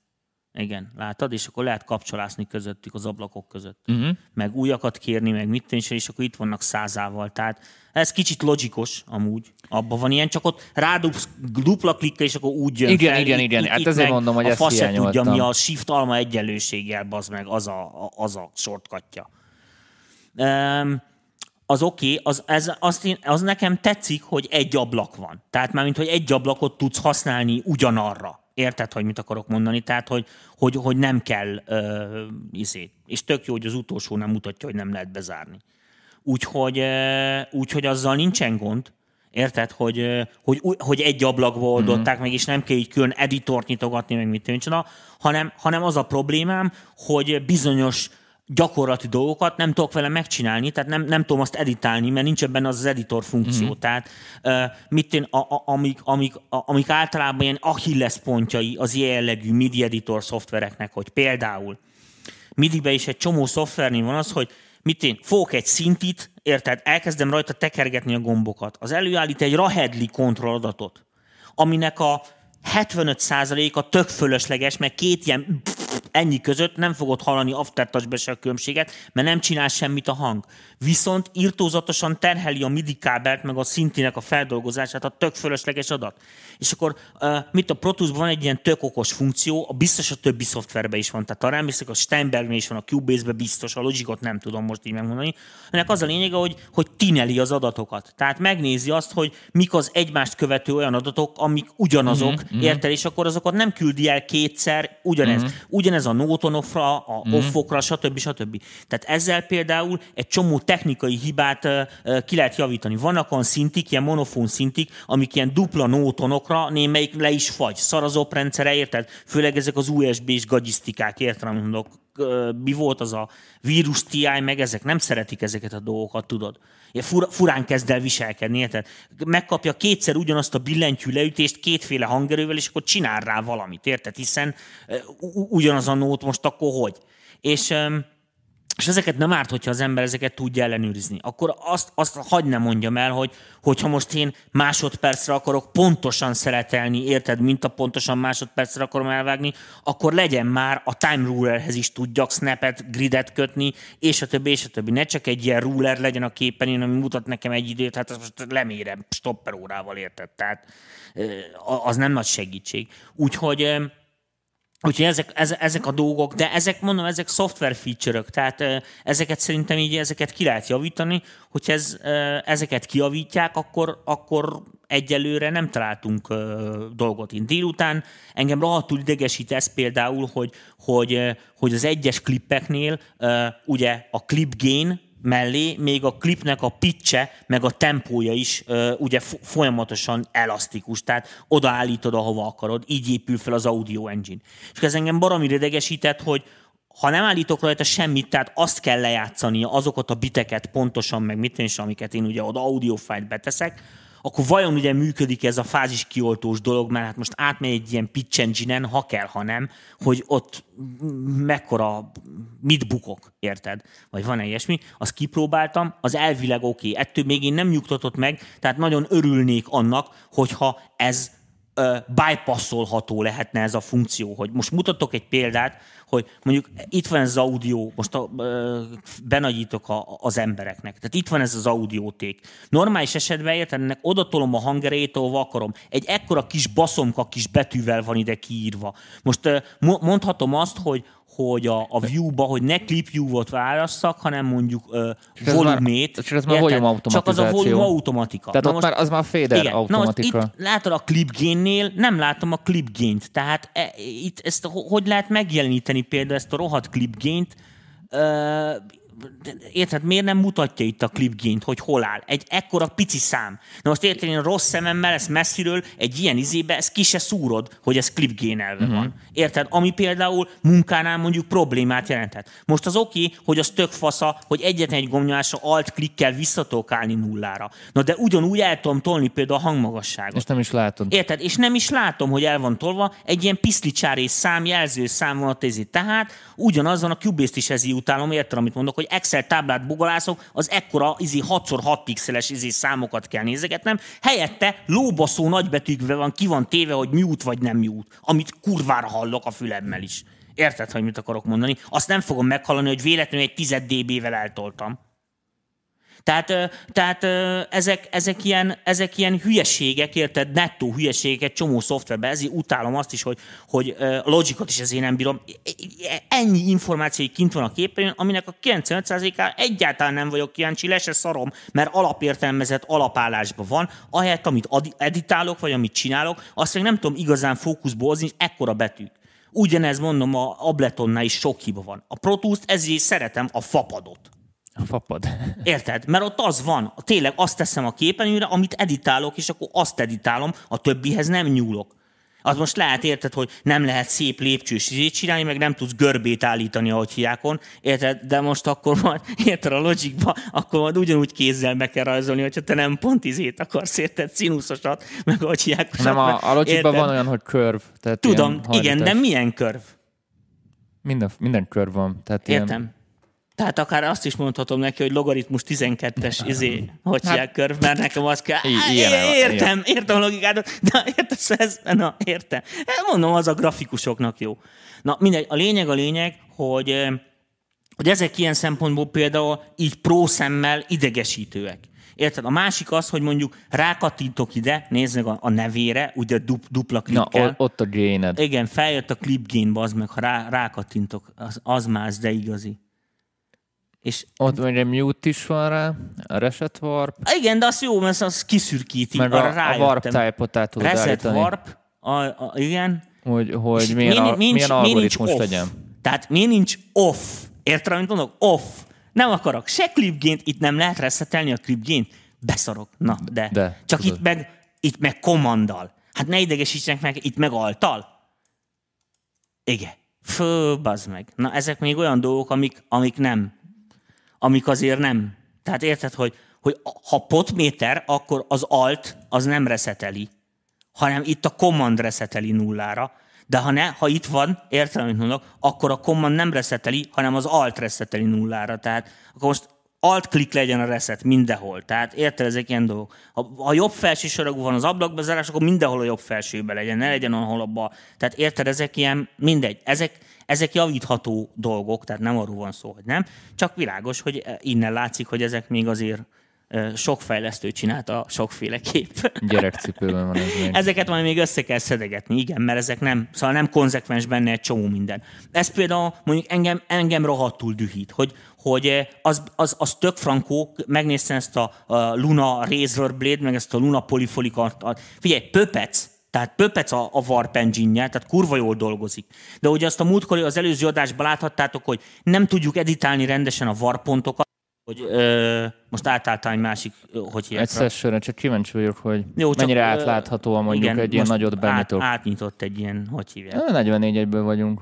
Igen, látod? És akkor lehet kapcsolászni közöttük az ablakok között. Uh-huh. Meg újakat kérni, meg mit tenni, és akkor itt vannak százával. Tehát ez kicsit logikos amúgy. Abban van ilyen, csak ott rádupsz dupla klikkel, és akkor úgy jön Igen, fel. igen, itt, igen. Itt, hát itt ezért mondom, hogy a ezt se tudja, mi a shift alma egyenlőséggel, az meg, az a, az a shortcutja. Um, az oké, okay, az, ez, az, az nekem tetszik, hogy egy ablak van. Tehát már mint hogy egy ablakot tudsz használni ugyanarra. Érted, hogy mit akarok mondani? Tehát, hogy, hogy, hogy nem kell uh, izé. És tök jó, hogy az utolsó nem mutatja, hogy nem lehet bezárni. Úgyhogy, uh, úgyhogy azzal nincsen gond. Érted, hogy, hogy, hogy egy ablakba oldották mm-hmm. meg, és nem kell így külön editort nyitogatni, meg mit tűncsen, hanem, hanem az a problémám, hogy bizonyos gyakorlati dolgokat nem tudok vele megcsinálni, tehát nem, nem tudom azt editálni, mert nincs ebben az, az editor funkció. Mm-hmm. Tehát uh, mit én, a, a, amik, amik, a, amik általában ilyen Achilles pontjai az ilyen jellegű MIDI editor szoftvereknek, hogy például MIDI-be is egy csomó szoftvernél van az, hogy mit én, fogok egy szintit, érted, elkezdem rajta tekergetni a gombokat. Az előállít egy Rahedli kontrolladatot, aminek a 75%-a tök fölösleges, mert két ilyen ennyi között nem fogod hallani aftertouch se a különbséget, mert nem csinál semmit a hang. Viszont írtózatosan terheli a MIDI kábelt, meg a szintinek a feldolgozását, a tök fölösleges adat. És akkor uh, mit a Pro van egy ilyen tök okos funkció, a biztos a többi szoftverben is van. Tehát arra emlékszek, a Steinbergnél is van, a Cubase-ben biztos, a Logicot nem tudom most így megmondani. Ennek az a lényege, hogy, hogy tineli az adatokat. Tehát megnézi azt, hogy mik az egymást követő olyan adatok, amik ugyanazok, mm-hmm. érted, és akkor azokat nem küldi el kétszer ugyanez. Mm-hmm. Ugyanez ugyanez a nótonofra, a mm. offokra, stb. stb. Tehát ezzel például egy csomó technikai hibát ki lehet javítani. Vannak olyan szintik, ilyen monofón szintik, amik ilyen dupla nótonokra némelyik le is fagy. Szar az oprendszere, érted? Főleg ezek az USB-s gagyisztikák, érted, amit mondok? Mi volt az a vírus TI, meg ezek nem szeretik ezeket a dolgokat, tudod? Fur, furán kezd el viselkedni, érted? Megkapja kétszer ugyanazt a billentyű leütést kétféle hangerővel, és akkor csinál rá valamit, érted? Hiszen ugyanaz a nót most akkor hogy? És és ezeket nem árt, hogyha az ember ezeket tudja ellenőrizni. Akkor azt, azt hagyd ne mondjam el, hogy hogyha most én másodpercre akarok pontosan szeretelni, érted, mint a pontosan másodpercre akarom elvágni, akkor legyen már a time rulerhez is tudjak snapet, gridet kötni, és a többi, és a többi. Ne csak egy ilyen ruler legyen a képen, ami mutat nekem egy időt, hát azt most lemérem stopper órával, érted? Tehát az nem nagy segítség. Úgyhogy Úgyhogy ezek, ezek a dolgok, de ezek, mondom, ezek szoftver feature-ök, tehát ezeket szerintem így ezeket ki lehet javítani, hogyha ez, ezeket kiavítják, akkor, akkor egyelőre nem találtunk dolgot. Én délután engem rohadtul idegesít ez például, hogy, hogy, hogy az egyes klippeknél ugye a clip gain, mellé még a klipnek a pitche, meg a tempója is uh, ugye folyamatosan elasztikus, tehát odaállítod, ahova akarod, így épül fel az audio engine. És ez engem baromi idegesített, hogy ha nem állítok rajta semmit, tehát azt kell lejátszani, azokat a biteket pontosan, meg mit is, amiket én ugye oda audio file beteszek, akkor vajon ugye működik ez a fázis kioltós dolog, mert hát most átmegy egy ilyen pitch engine ha kell, ha nem, hogy ott mekkora, mit bukok, érted? Vagy van-e ilyesmi? Azt kipróbáltam, az elvileg oké. Okay. Ettől még én nem nyugtatott meg, tehát nagyon örülnék annak, hogyha ez bypasszolható lehetne ez a funkció. Hogy most mutatok egy példát, hogy mondjuk itt van ez az audio, most a, ö, benagyítok a, az embereknek. Tehát itt van ez az audióték. Normális esetben érted, ennek odatolom a hangerejét, ahova akarom. Egy ekkora kis baszomka kis betűvel van ide kiírva. Most ö, mondhatom azt, hogy hogy a, a view-ba, hogy ne clip view-ot válasszak, hanem mondjuk uh, volumét. Ez ez már volume Csak az a volume automatika. Tehát Na ott most, már az már fader igen, automatika. Na most itt látod a clip gain-nél, nem látom a clip gain-t. Tehát e, itt ezt hogy lehet megjeleníteni például ezt a rohadt clip gain-t? Uh, érted, miért nem mutatja itt a clipgain hogy hol áll? Egy ekkora pici szám. Na most érted, én rossz szememmel ezt messziről egy ilyen izébe, ezt ki se szúrod, hogy ez clipgain elve uh-huh. van. Érted? Ami például munkánál mondjuk problémát jelenthet. Most az oké, okay, hogy az tök fasza, hogy egyetlen egy gombnyomásra alt klikkel visszatok állni nullára. Na de ugyanúgy el tudom tolni például a hangmagasságot. És nem is látod. Érted? És nem is látom, hogy el van tolva. Egy ilyen piszlicsárés szám, jelző szám van a tézi. Tehát ugyanazon a Cubase-t is ezért utálom, érted, amit mondok, hogy Excel táblát bugolászok, az ekkora izi 6x6 pixeles izi számokat kell nézegetnem. Helyette lóbaszó nagybetűkben van, ki van téve, hogy mute vagy nem mute, amit kurvára hallok a fülemmel is. Érted, hogy mit akarok mondani? Azt nem fogom meghallani, hogy véletlenül egy 10 dB-vel eltoltam. Tehát, tehát ezek, ezek, ilyen, ezek ilyen hülyeségek, érted, nettó hülyeségek csomó szoftverben, ezért utálom azt is, hogy, hogy logikot is ezért nem bírom. Ennyi információ kint van a képen, aminek a 95%-ára egyáltalán nem vagyok kíváncsi, le se szarom, mert alapértelmezett alapállásban van, ahelyett, amit editálok, vagy amit csinálok, azt még nem tudom igazán fókuszból hozni, ekkora betűk. Ugyanez mondom, a Abletonnál is sok hiba van. A Pro Tools-t ezért szeretem a fapadot. A fapad. Érted? Mert ott az van, tényleg azt teszem a képernyőre, amit editálok, és akkor azt editálom, a többihez nem nyúlok. Az most lehet, érted, hogy nem lehet szép lépcsős izét csinálni, meg nem tudsz görbét állítani, ahogy hiákon, érted? De most akkor majd, érted, a logikba, akkor majd ugyanúgy kézzel meg kell rajzolni, hogyha te nem pont izét akarsz, érted, színuszosat, meg ahogy hiákosat. Nem, a, a logikban van olyan, hogy curve. Tehát Tudom, igen, de milyen curve? Minden, minden curve van. Tehát Értem. Ilyen tehát akár azt is mondhatom neki, hogy logaritmus 12-es izé, hogy hát, körv, mert nekem az kell. Ilyen, értem, ilyen. értem a logikát, de értesz ez? Na, értem. Hát mondom, az a grafikusoknak jó. Na, mindegy, a lényeg a lényeg, hogy, hogy ezek ilyen szempontból például így prószemmel idegesítőek. Érted? A másik az, hogy mondjuk rákattintok ide, nézd meg a, a nevére, ugye dup, dupla klikkel. Na, ott a gained. Igen, feljött a clip gain, az meg, ha rá, rákattintok, az, az más, de igazi. És ott ugye mute is van rá, a reset warp. Igen, de az jó, mert az kiszürkíti. Meg a, a warp type-ot át tudod Reset állítani. warp, a, a, igen. Hogy, hogy milyen, a, milyen algoritmus legyen. Tehát miért nincs off? Érted, amit mondok? Off. Nem akarok se klipgént, itt nem lehet reszetelni a klipgént. Beszarok. Na, de. De, Csak tudod. itt meg, itt meg kommandal. Hát ne idegesítsenek meg, itt meg altal. Igen. Fő, bazd meg. Na, ezek még olyan dolgok, amik, amik nem. Amik azért nem. Tehát érted, hogy, hogy ha potméter, akkor az alt az nem reszeteli, hanem itt a command reszeteli nullára. De ha, ne, ha itt van, érted, amit mondok, akkor a command nem reszeteli, hanem az alt reszeteli nullára. Tehát akkor most alt klik legyen a reset mindenhol. Tehát érted, ezek ilyen dolgok. Ha, ha jobb felső sarokú van az ablakbezárás, akkor mindenhol a jobb felsőbe legyen, ne legyen ahol a. Tehát érted, ezek ilyen, mindegy. Ezek, ezek javítható dolgok, tehát nem arról van szó, hogy nem. Csak világos, hogy innen látszik, hogy ezek még azért ö, sok fejlesztő csinálta sokféleképp. Gyerekcipőben van ez még. Ezeket majd még össze kell szedegetni, igen, mert ezek nem, szóval nem konzekvens benne egy csomó minden. Ez például mondjuk engem, engem rohadtul dühít, hogy, hogy eh, az, az, az tök frankó, megnéztem ezt a, a Luna Razor Blade, meg ezt a Luna Polyfolicart. Figyelj, Pöpec, tehát Pöpec a, a Warp engine tehát kurva jól dolgozik. De ugye azt a múltkor az előző adásban láthattátok, hogy nem tudjuk editálni rendesen a Warp pontokat, hogy ö, most átálltál egy másik, hogy hívják Egy sessionre csak kíváncsi vagyok, hogy Jó, csak, mennyire átláthatóan mondjuk igen, egy ilyen nagyot benyitok. Át, átnyitott egy ilyen, hogy hívják. Ö, 44 egyből vagyunk.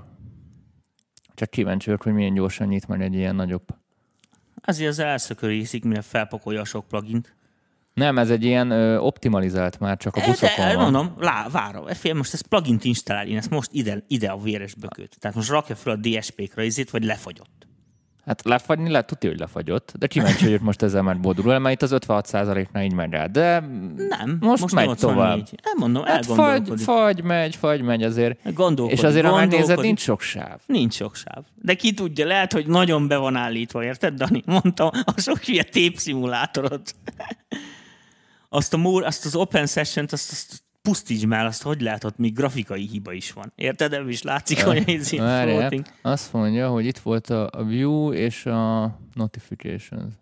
Csak kíváncsi vagyok, hogy milyen gyorsan nyit meg egy ilyen nagyobb. Azért az elszökörészik, mire felpakolja a sok plugint. Nem, ez egy ilyen ö, optimalizált már, csak a buszokon De, van. mondom, lá, várom. Fél, most ezt plugint installál, én ezt most ide, ide a véres bököt. Tehát most rakja fel a DSP-kra izét, vagy lefagyott. Hát lefagyni lehet, tudja, hogy lefagyott, de kíváncsi vagyok most ezzel már bodul, mert itt az 56%-nál így megy rá. De Nem, most, most megy 84. tovább. Nem mondom, Hát fagy, fagy, megy, fagy, megy azért. Gondolkodik, És azért, ha megnézed, nincs sok sáv. Nincs sok sáv. De ki tudja, lehet, hogy nagyon be van állítva, érted, Dani? Mondtam, a sok hülye tépszimulátorot. Azt, a múr, azt az Open Session-t, azt, azt pusztíts már, azt hogy ott még grafikai hiba is van. Érted? Ebből is látszik, hogy ez Várjál, floating. azt mondja, hogy itt volt a, a view és a notifications.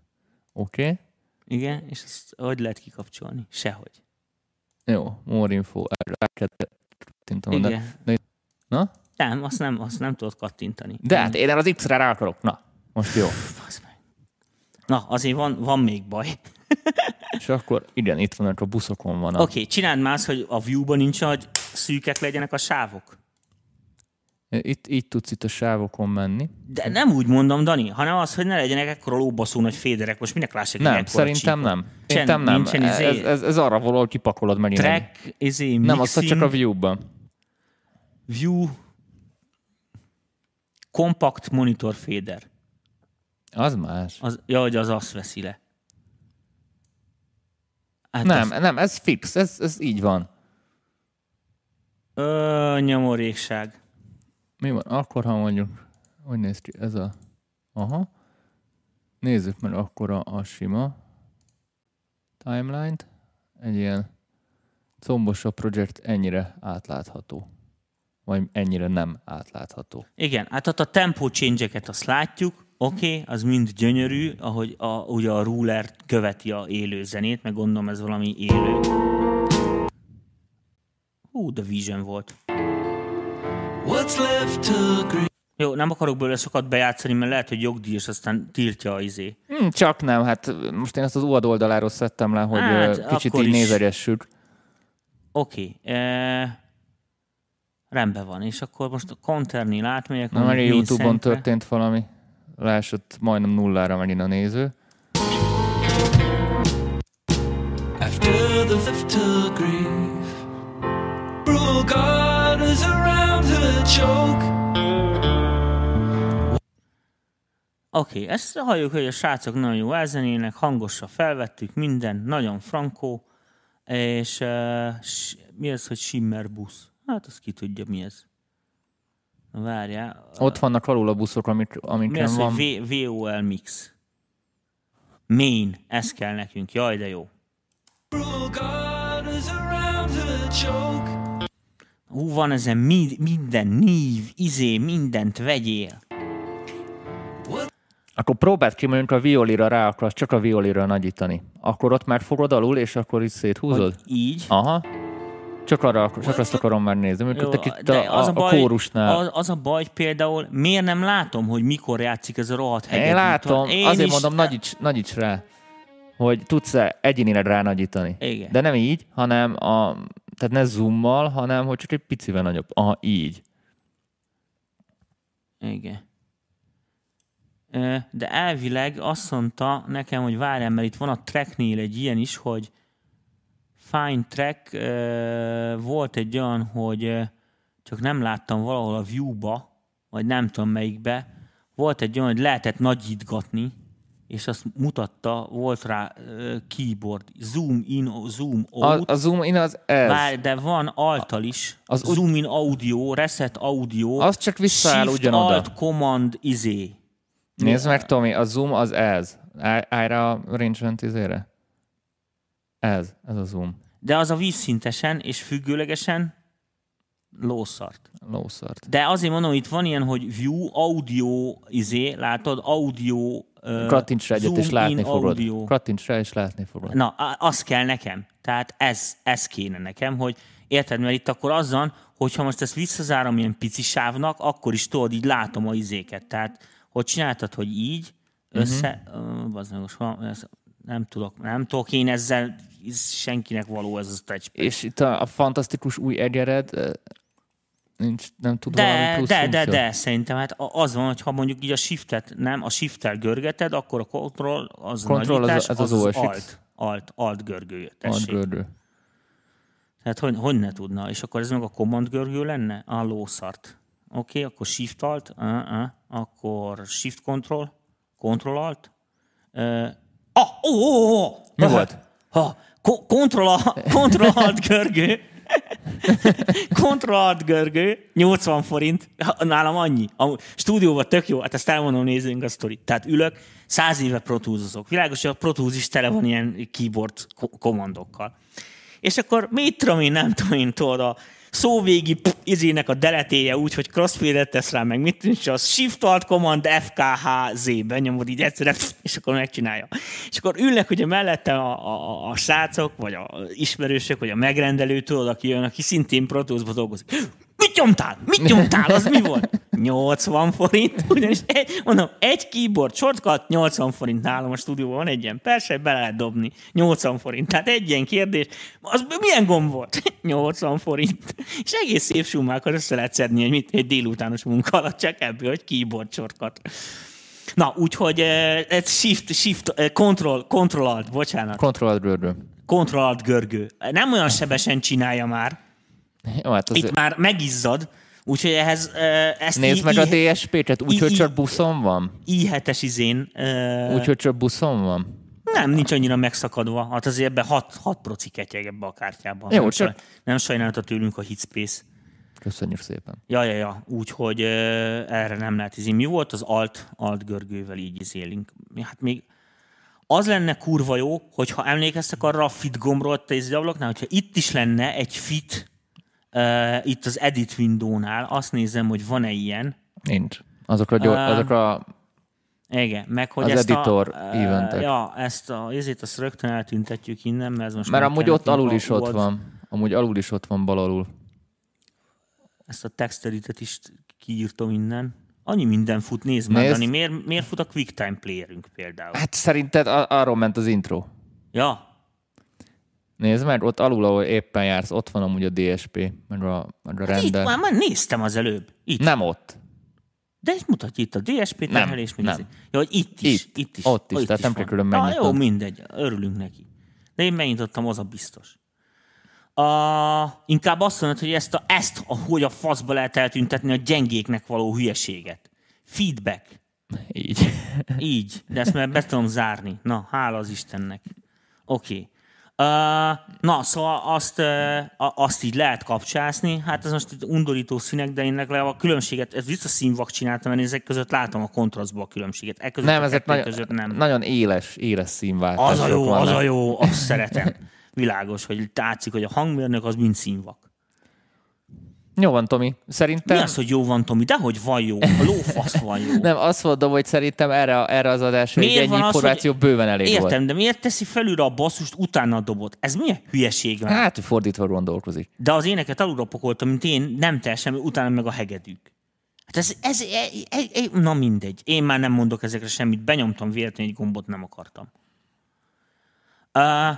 Oké? Okay? Igen, és ezt hogy lehet kikapcsolni? Sehogy. Jó, more info. Rá kell kattintanom, de, Igen. de, na? Nem, azt nem, azt nem tudod kattintani. De hát én az X-re rá akarok. Na, most jó. Fasz meg. Na, azért van, van még baj. És akkor igen, itt vannak a buszokon van a... Oké, okay, csináld más, hogy a view-ban nincs, hogy szűkek legyenek a sávok. Itt, így tudsz itt a sávokon menni. De nem úgy mondom, Dani, hanem az, hogy ne legyenek ekkora lóbaszó nagy féderek. Most minek lássák Nem, szerintem csíkot? nem. Szerintem nem. Nincsen Ez, izé, ez, ez arra való, hogy kipakolod egy- track, izé, Nem, mixing, csak a view-ban. view, compact monitor fader. Az más. Az, ja, hogy az azt veszi le. Hát Nem, Az, nem, ez fix, ez, ez így van. ö, nyomorékság. Mi van? Akkor, ha mondjuk, hogy néz ki ez a... Aha. Nézzük meg akkor a, a sima timeline-t. Egy ilyen combosabb projekt ennyire átlátható. Vagy ennyire nem átlátható. Igen, hát ott a tempo change azt látjuk, oké, okay, az mind gyönyörű, ahogy a, ugye a ruler követi a élő zenét, meg gondolom ez valami élő. Hú, de Vision volt. What's left to grieve? Jó, nem akarok belőle sokat bejátszani, mert lehet, hogy jogdíjas, aztán tiltja a izé. Hm, csak nem, hát most én ezt az UAD oldaláról szedtem le, hogy Hát, kicsit így is. nézegessük. Oké, okay, e... rendben van, és akkor most a counternél átmegyek. Na, mondjuk Youtube-on Vincentre. történt valami. Lássott majdnem nullára megint a néző. After the to grieve. Brutal garters around her choke. Oké, okay, ezt halljuk, hogy a srácok nagyon jó elzenélnek, hangosra felvettük, minden, nagyon frankó, és uh, mi ez, hogy Shimmer busz? Hát azt ki tudja, mi ez. Várjál. Ott vannak alul a buszok, amik, mi amiken az, van. hogy v- VOL mix? Main, ez kell nekünk, jaj, de jó. Hú, van ezen mi- minden, nív, izé, mindent vegyél. Akkor próbáld ki, mondjuk a violira rá akarsz csak a violira nagyítani. Akkor ott megfogod alul, és akkor így széthúzod? Hogy így. Aha. Csak, arra, csak azt akarom már nézni. Amikor itt a, az a, baj, a kórusnál. Az, az a baj például, miért nem látom, hogy mikor játszik ez a rohadt hegedű? Én látom, Én azért is- mondom, nagyíts, nagyíts rá, hogy tudsz-e egyénileg ránagyítani. Igen. De nem így, hanem a, tehát ne zoommal, hanem hogy csak egy picivel nagyobb. Aha, így. Igen. De elvileg azt mondta nekem, hogy várjál, mert itt van a tracknél egy ilyen is, hogy Fine Track volt egy olyan, hogy csak nem láttam valahol a view-ba, vagy nem tudom melyikbe, volt egy olyan, hogy lehetett nagyítgatni, és azt mutatta, volt rá ö, keyboard, zoom in, zoom out, A, a zoom in az ez. Várj, de van altal is. Az zoom in audio, reset audio. Az csak visszaáll shift ugyanoda. alt command izé. Nézd meg, Tomi, a zoom az ez. Rá a range izére. Ez, ez a zoom. De az a vízszintesen és függőlegesen lószart. Lószart. De azért mondom, itt van ilyen, hogy view, audio, izé, látod, audio, uh, Kattints rá egyet, és látni fogod. audio. Kattints rá, és látni fogod. Na, az kell nekem. Tehát ez, ez kéne nekem, hogy érted, mert itt akkor az van, hogyha most ezt visszazárom ilyen pici sávnak, akkor is tudod, így látom a izéket. Tehát, hogy csináltad, hogy így, össze, uh-huh. uh, meg most van, ez, nem tudok, nem tudok én ezzel, ez senkinek való ez a touchpad. És itt a, a fantasztikus új egyered nincs, nem tud valami De, plusz de, de, funkció? de, szerintem hát az van, hogy ha mondjuk így a shiftet nem, a shifttel görgeted, akkor a control az Control az nagyítás, az, az az, OS X. alt, alt, alt görgő. Tessék. Adgördő. Tehát hogy, hogy ne tudna? És akkor ez meg a command görgő lenne? A lószart. Oké, okay, akkor shift alt, uh, uh, akkor shift control, control alt. Uh, ó, ó, ó, Mi volt? Ha, ko- control, control alt görgő. Control alt görgő, 80 forint, nálam annyi. A stúdióban tök jó, hát ezt elmondom, nézzünk a sztorit. Tehát ülök, száz éve protúzozok. Világos, hogy a protúz is tele van ilyen keyboard ko- kommandokkal. És akkor mit tudom én, nem tudom én, tudod, a szóvégi p- izének a deletéje úgy, hogy crossfadet tesz rá, meg mit nincs, az Shift Alt Command FKHZ benyomod így egyszerre, pff, és akkor megcsinálja. És akkor ülnek ugye mellette a, a, a srácok, vagy a ismerősök, vagy a megrendelő, tudod, aki jön, aki szintén Pro Tools-ba dolgozik. Mit nyomtál? Mit nyomtál? Az mi volt? 80 forint, ugyanis egy, mondom, egy keyboard shortcut 80 forint nálam a stúdióban van egy ilyen perse, be lehet dobni. 80 forint. Tehát egy ilyen kérdés, az milyen gomb volt? 80 forint. És egész szép summákat össze lehet szedni egy, mit, egy délutános munka alatt, csak ebből, hogy keyboard shortcut. Na, úgyhogy eh, ez shift, shift, eh, control, control alt, bocsánat, Control Adgördő. control alt görgő. Nem olyan sebesen csinálja már, Jó, hát itt azért már megizzad, úgyhogy ehhez eh, ezt nézd í- meg a í- DSP-t, úgy, í- csak buszon van. i7-es izén. Uh, Úgy, hogy csak buszon van. nem, nincs annyira megszakadva. Hát azért ebben 6, 6 proci ketyeg ebbe a kártyában. Jó, nem, csak- saj, nem sajnálta tőlünk a Hitspace. Köszönjük szépen. Ja, ja, ja. Úgyhogy uh, erre nem lehet izé. Mi volt az alt, alt görgővel így izélünk? Hát még az lenne kurva jó, hogyha emlékeztek arra a fit gombról a izé ablaknál, hogyha itt is lenne egy fit, uh, itt az edit window-nál, azt nézem, hogy van-e ilyen, Nincs. Azokra, gyor, Á, azokra Igen, meg hogy Az ezt editor a, eventek. Ja, ezt a ezért azt rögtön eltűntetjük innen, mert ez most mert amúgy ott alul is ott van. Amúgy alul is ott van bal alul. Ezt a texteritet is kiírtam innen. Annyi minden fut, nézd már. Dani, miért, miért fut a QuickTime playerünk például? Hát szerinted a- arról ment az intro. Ja, Nézd meg, ott alul, ahol éppen jársz, ott van amúgy a DSP, meg a, meg a hát itt render. már, már néztem az előbb. Itt. Nem ott. De itt mutatja itt a DSP terhelés, nem. izé. Ja, hogy itt is. Itt. Itt, is. Ott is, Itt tehát nem kell külön Na, jó, mindegy, örülünk neki. De én megnyitottam, az a biztos. A, inkább azt mondod, hogy ezt, a, ezt hogy a faszba lehet eltüntetni a gyengéknek való hülyeséget. Feedback. Így. Így, de ezt már be tudom zárni. Na, hála az Istennek. Oké. Okay. Na, szóval azt, azt így lehet kapcsászni. Hát ez most itt undorító színek, de én legalább a különbséget, ez visszaszínvak csináltam, mert ezek között látom a kontrasztban a különbséget. E között Nem, ezek nagyon, között nem. nagyon éles, éles színváltások Az a jó, az vannak. a jó, azt szeretem. Világos, hogy látszik, hogy a hangmérnök az mind színvak. Jó van, Tomi. Szerintem... Mi az, hogy jó van, Tomi? Dehogy van jó. A lófasz van jó. Nem, azt mondom, hogy szerintem erre, erre az adásra egy Miért ennyi van az, információ hogy- bőven elég Értem, volt. de miért teszi felülre a basszust, utána a dobot? Ez milyen hülyeség van? Hát, fordítva gondolkozik. De az éneket alulra pakoltam, mint én, nem teljesen, utána meg a hegedűk. Hát ez, ez, ez, ez, ez, na mindegy. Én már nem mondok ezekre semmit. Benyomtam véletlenül egy gombot, nem akartam.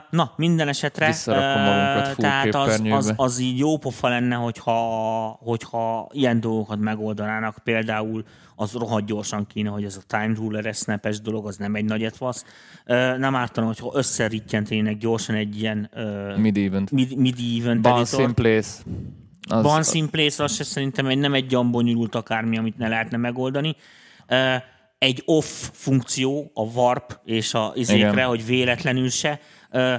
Na, minden esetre, Visszarakom magunkat full tehát az, az, az így jó pofa lenne, hogyha, hogyha ilyen dolgokat megoldanának. Például az rohadt gyorsan kéne, hogy ez a time ruler snapes dolog, az nem egy nagy etvasz. Nem ártana, hogyha összeritjentének gyorsan egy ilyen uh, Midi event. midi, midi event Bounce in editor. place. Az, Bounce in place, az se szerintem egy, nem egy olyan bonyolult akármi, amit ne lehetne megoldani. Egy off funkció, a warp és a izékre, Igen. hogy véletlenül se.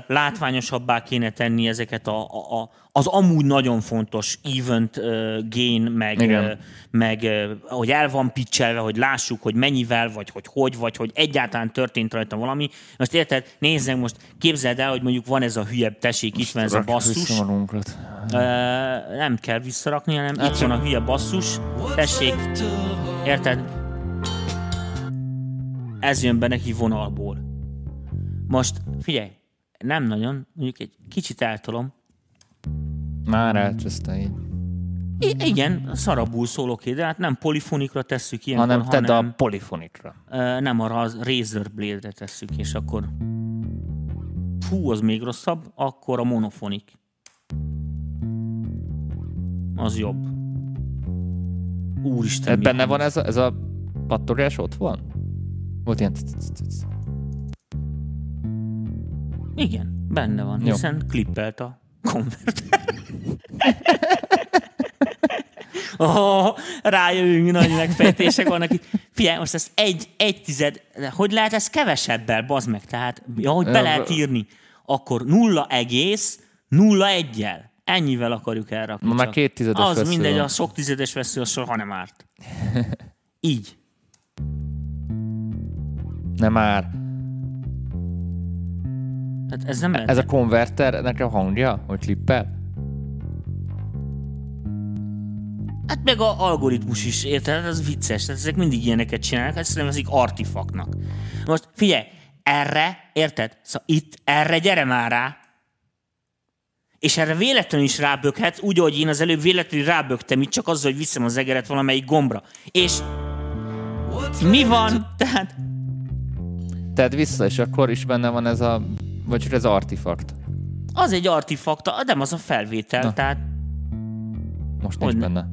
Látványosabbá kéne tenni ezeket a, a, a, az amúgy nagyon fontos event uh, gain, meg, Igen. meg ö, hogy el van pitchelve, hogy lássuk, hogy mennyivel, vagy hogy hogy, vagy hogy egyáltalán történt rajta valami. Most érted, nézzek most, képzeld el, hogy mondjuk van ez a hülye, tessék, itt van ez a basszus. nem kell visszarakni, hanem itt van a hülye basszus. Tessék, érted? Ez jön be neki vonalból. Most figyelj, nem nagyon, mondjuk egy kicsit eltolom. Már elcseszte így. I- igen, szarabul szólok de hát nem polifonikra tesszük ilyenkor, Hanem tedd hanem a polifonikra. nem arra az Razer Blade-re tesszük, és akkor fú, az még rosszabb, akkor a monofonik. Az jobb. Úristen, mi benne van ez a, ez a pattogás ott van? Volt ilyen... Igen, benne van, Jó. hiszen klippelt a konverter. Oh, rájövünk, nagy megfejtések vannak itt. Figyelj, most ez egy, egy tized, hogy lehet ez kevesebbel, bazd meg, tehát, ja, hogy be lehet írni, akkor nulla egész, nulla egyel. Ennyivel akarjuk elrakni. Ma már két tizedes Az vesző mindegy, van. a sok tizedes vesző, az soha nem árt. Így. Nem már. Tehát ez nem. Ez a konverternek a hangja, hogy klippel? Hát meg a algoritmus is, érted? Ez vicces. Tehát ezek mindig ilyeneket csinálnak, ezt nevezik artifaknak. Most figyelj, erre, érted? Szóval itt, erre gyere már rá. És erre véletlenül is ráböghetsz, úgy, ahogy én az előbb véletlenül rábögtem, itt csak azzal, hogy viszem az egeret valamelyik gombra. És mi van? Tehát Tedd vissza, és akkor is benne van ez a... Vagy ez artifakt. az egy artifakta, nem az a felvétel. Na. Tehát Most nincs Hogyne. benne.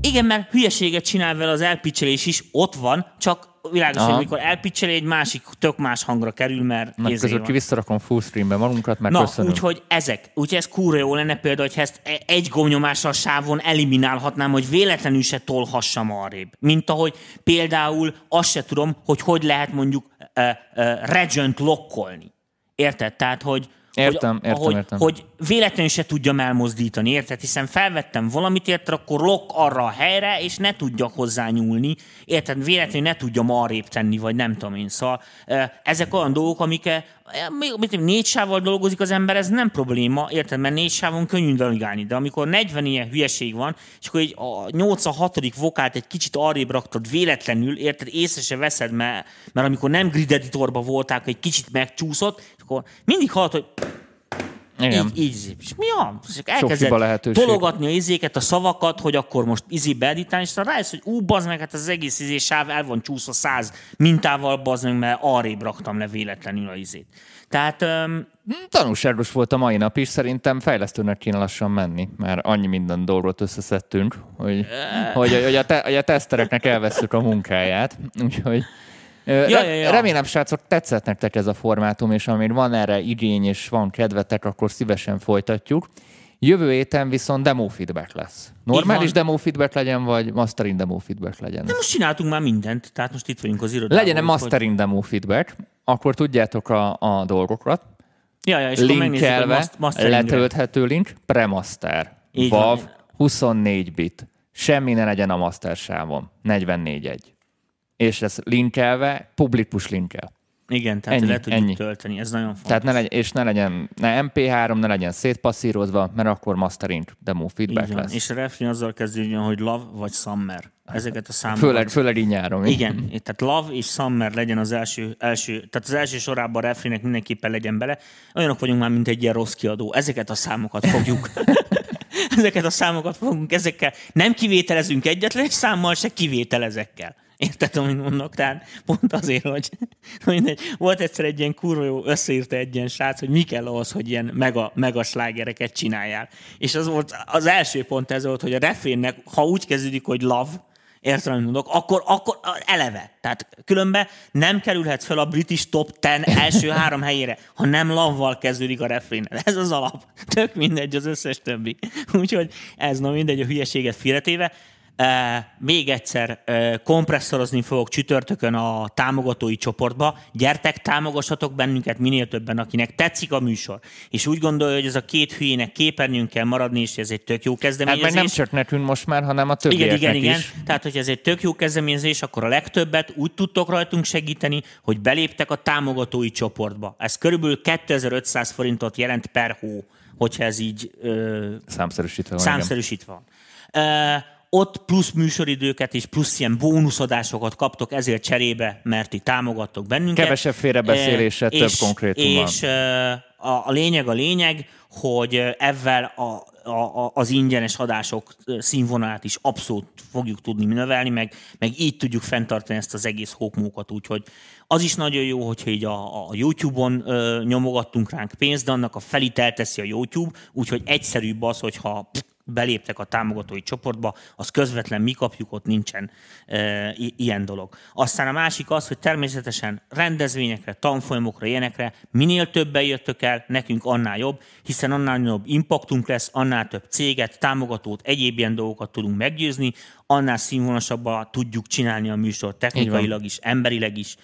Igen, mert hülyeséget csinál vele az elpicselés is, ott van, csak világos, hogy Aha. amikor elpicsel, egy másik, tök más hangra kerül, mert Na, közül ki visszarakom full screenbe magunkat, meg Na, köszönöm. úgyhogy ezek. Úgyhogy ez kurva jó lenne például, hogyha ezt e- egy gomnyomással a sávon eliminálhatnám, hogy véletlenül se tolhassam arrébb. Mint ahogy például azt se tudom, hogy hogy lehet mondjuk uh, uh, regent lokkolni. Érted? Tehát, hogy Értem, hogy, értem, hogy, értem. hogy véletlenül se tudjam elmozdítani, érted? Hiszen felvettem valamit, érted, akkor lokk arra a helyre, és ne tudjak hozzá nyúlni, érted? Véletlenül ne tudjam arrébb tenni, vagy nem tudom én. Szóval ezek olyan dolgok, amik mit négy sávval dolgozik az ember, ez nem probléma, érted? Mert négy sávon könnyű navigálni, de amikor 40 ilyen hülyeség van, és akkor egy a 86. vokált egy kicsit arrébb raktad véletlenül, érted? Észre se veszed, mert, mert amikor nem grid editorban voltál, egy kicsit megcsúszott, akkor mindig hallod, hogy Igen. így, így, és mi a? Lehetőség. tologatni a izéket, a szavakat, hogy akkor most izé beeditálni, és aztán rájössz, hogy ú, bazd meg, hát az egész izé sáv el van csúszva száz mintával, bazd meg, mert arrébb raktam le véletlenül a izét. Tehát öm, Tanulságos volt a mai nap is, szerintem fejlesztőnek kéne lassan menni, mert annyi minden dolgot összeszedtünk, hogy, hogy, hogy, a, te, hogy a tesztereknek elveszük a munkáját. Úgyhogy ja, ja, ja. remélem, srácok, tetszett nektek ez a formátum, és amíg van erre igény és van kedvetek, akkor szívesen folytatjuk. Jövő héten viszont demo feedback lesz. Normális demo feedback legyen, vagy mastering demo feedback legyen? de most csináltunk már mindent, tehát most itt vagyunk az irodában. Legyen-e mastering demo feedback, akkor tudjátok a, a dolgokat, Ja, ja, és hogy linkelve, letölthető link, premaster, van. 24 bit, semmi ne legyen a master sávon, 44.1. És ez linkelve, publikus linkel. Igen, tehát Ennyi, le tudjuk ennyi. tölteni, ez nagyon fontos. Tehát ne legyen, és ne legyen ne MP3, ne legyen szétpasszírozva, mert akkor mastering demo feedback van. lesz. És a refrén azzal kezdődjön, hogy love vagy summer. Ezeket a számokat. Főleg, főleg így nyáron. Igen, tehát Love és Summer legyen az első, első tehát az első sorában a refrének mindenképpen legyen bele. Olyanok vagyunk már, mint egy ilyen rossz kiadó. Ezeket a számokat fogjuk. ezeket a számokat fogunk, ezekkel nem kivételezünk egyetlen egy számmal, se kivételezekkel. Érted, amit mondok? Tehát pont azért, hogy mindegy. volt egyszer egy ilyen kurva jó, összeírta egy ilyen srác, hogy mi kell ahhoz, hogy ilyen mega, mega slágereket csináljál. És az volt az első pont ez volt, hogy a refrénnek, ha úgy kezdődik, hogy love, Értem, amit mondok, akkor, akkor eleve. Tehát különben nem kerülhetsz fel a British Top 10 első három helyére, ha nem lavval kezdődik a refrén. Ez az alap. Tök mindegy az összes többi. Úgyhogy ez na mindegy a hülyeséget félretéve. Még egyszer kompresszorozni fogok csütörtökön a támogatói csoportba. Gyertek, támogassatok bennünket minél többen, akinek tetszik a műsor. És úgy gondolja, hogy ez a két hülyének képernyőn kell maradni, és ez egy tök jó Hát kezdeményezés. meg nem csak nekünk most már, hanem a Igen, többieknek igen, igen. is. Tehát, hogy ez egy tök jó kezdeményezés, akkor a legtöbbet úgy tudtok rajtunk segíteni, hogy beléptek a támogatói csoportba. Ez körülbelül 2500 forintot jelent per hó, hogyha ez így ö, Számszerűsítve van. igen. számszerűsítve van. Ott plusz műsoridőket és plusz ilyen bónuszadásokat kaptok ezért cserébe, mert ti támogattok bennünket. Kevesebb félrebeszéléssel, Ö, több konkrétummal. És ö, a, a lényeg a lényeg, hogy ö, ezzel a, a, az ingyenes adások színvonalát is abszolút fogjuk tudni növelni, meg, meg így tudjuk fenntartani ezt az egész hókmókat, úgyhogy az is nagyon jó, hogyha így a, a YouTube-on ö, nyomogattunk ránk pénzt, de annak a felit elteszi a YouTube, úgyhogy egyszerűbb az, hogyha pff, beléptek a támogatói csoportba, az közvetlen mi kapjuk, ott nincsen e, ilyen dolog. Aztán a másik az, hogy természetesen rendezvényekre, tanfolyamokra, ilyenekre minél többen jöttök el, nekünk annál jobb, hiszen annál nagyobb impaktunk lesz, annál több céget, támogatót, egyéb ilyen dolgokat tudunk meggyőzni, annál színvonalasabban tudjuk csinálni a műsort technikailag is, emberileg is,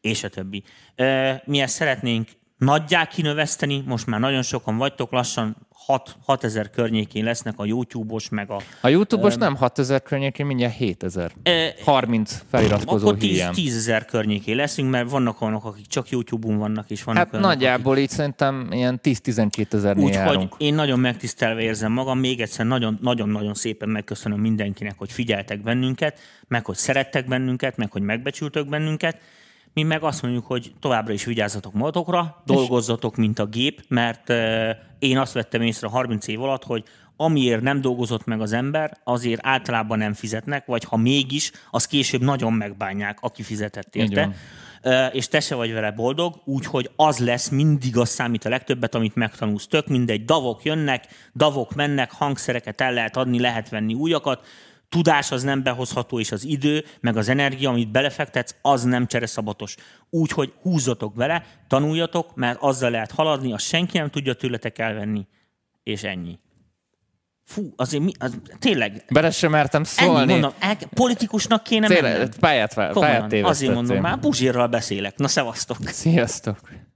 és a többi. E, mi ezt szeretnénk nagyjá kinöveszteni, most már nagyon sokan vagytok, lassan 6, 6 ezer környékén lesznek a YouTube-os, meg a... A YouTube-os nem 6000 környékén, mindjárt 7000. E, 30 feliratkozó akkor 10, híján. 10 ezer környékén leszünk, mert vannak olyanok, akik csak YouTube-on vannak, és vannak Hát olyanok, nagyjából így szerintem ilyen 10-12 ezernél Úgyhogy én nagyon megtisztelve érzem magam, még egyszer nagyon- nagyon-nagyon szépen megköszönöm mindenkinek, hogy figyeltek bennünket, meg hogy szerettek bennünket, meg hogy megbecsültök bennünket. Mi meg azt mondjuk, hogy továbbra is vigyázzatok magatokra, dolgozzatok, mint a gép, mert én azt vettem észre 30 év alatt, hogy amiért nem dolgozott meg az ember, azért általában nem fizetnek, vagy ha mégis, az később nagyon megbánják, aki fizetett érte. és te se vagy vele boldog, úgyhogy az lesz mindig az számít a legtöbbet, amit megtanulsz. Tök mindegy, davok jönnek, davok mennek, hangszereket el lehet adni, lehet venni újakat, tudás az nem behozható, és az idő, meg az energia, amit belefektetsz, az nem csereszabatos. Úgyhogy húzzatok vele, tanuljatok, mert azzal lehet haladni, azt senki nem tudja tőletek elvenni, és ennyi. Fú, azért mi, az, tényleg, Bele sem mertem ennyi szólni. mondom, el, politikusnak kéne Tényleg, mennem. pályát, pályát Komolyan, azért mondom, már Puzsérral beszélek. Na, szevasztok! Sziasztok!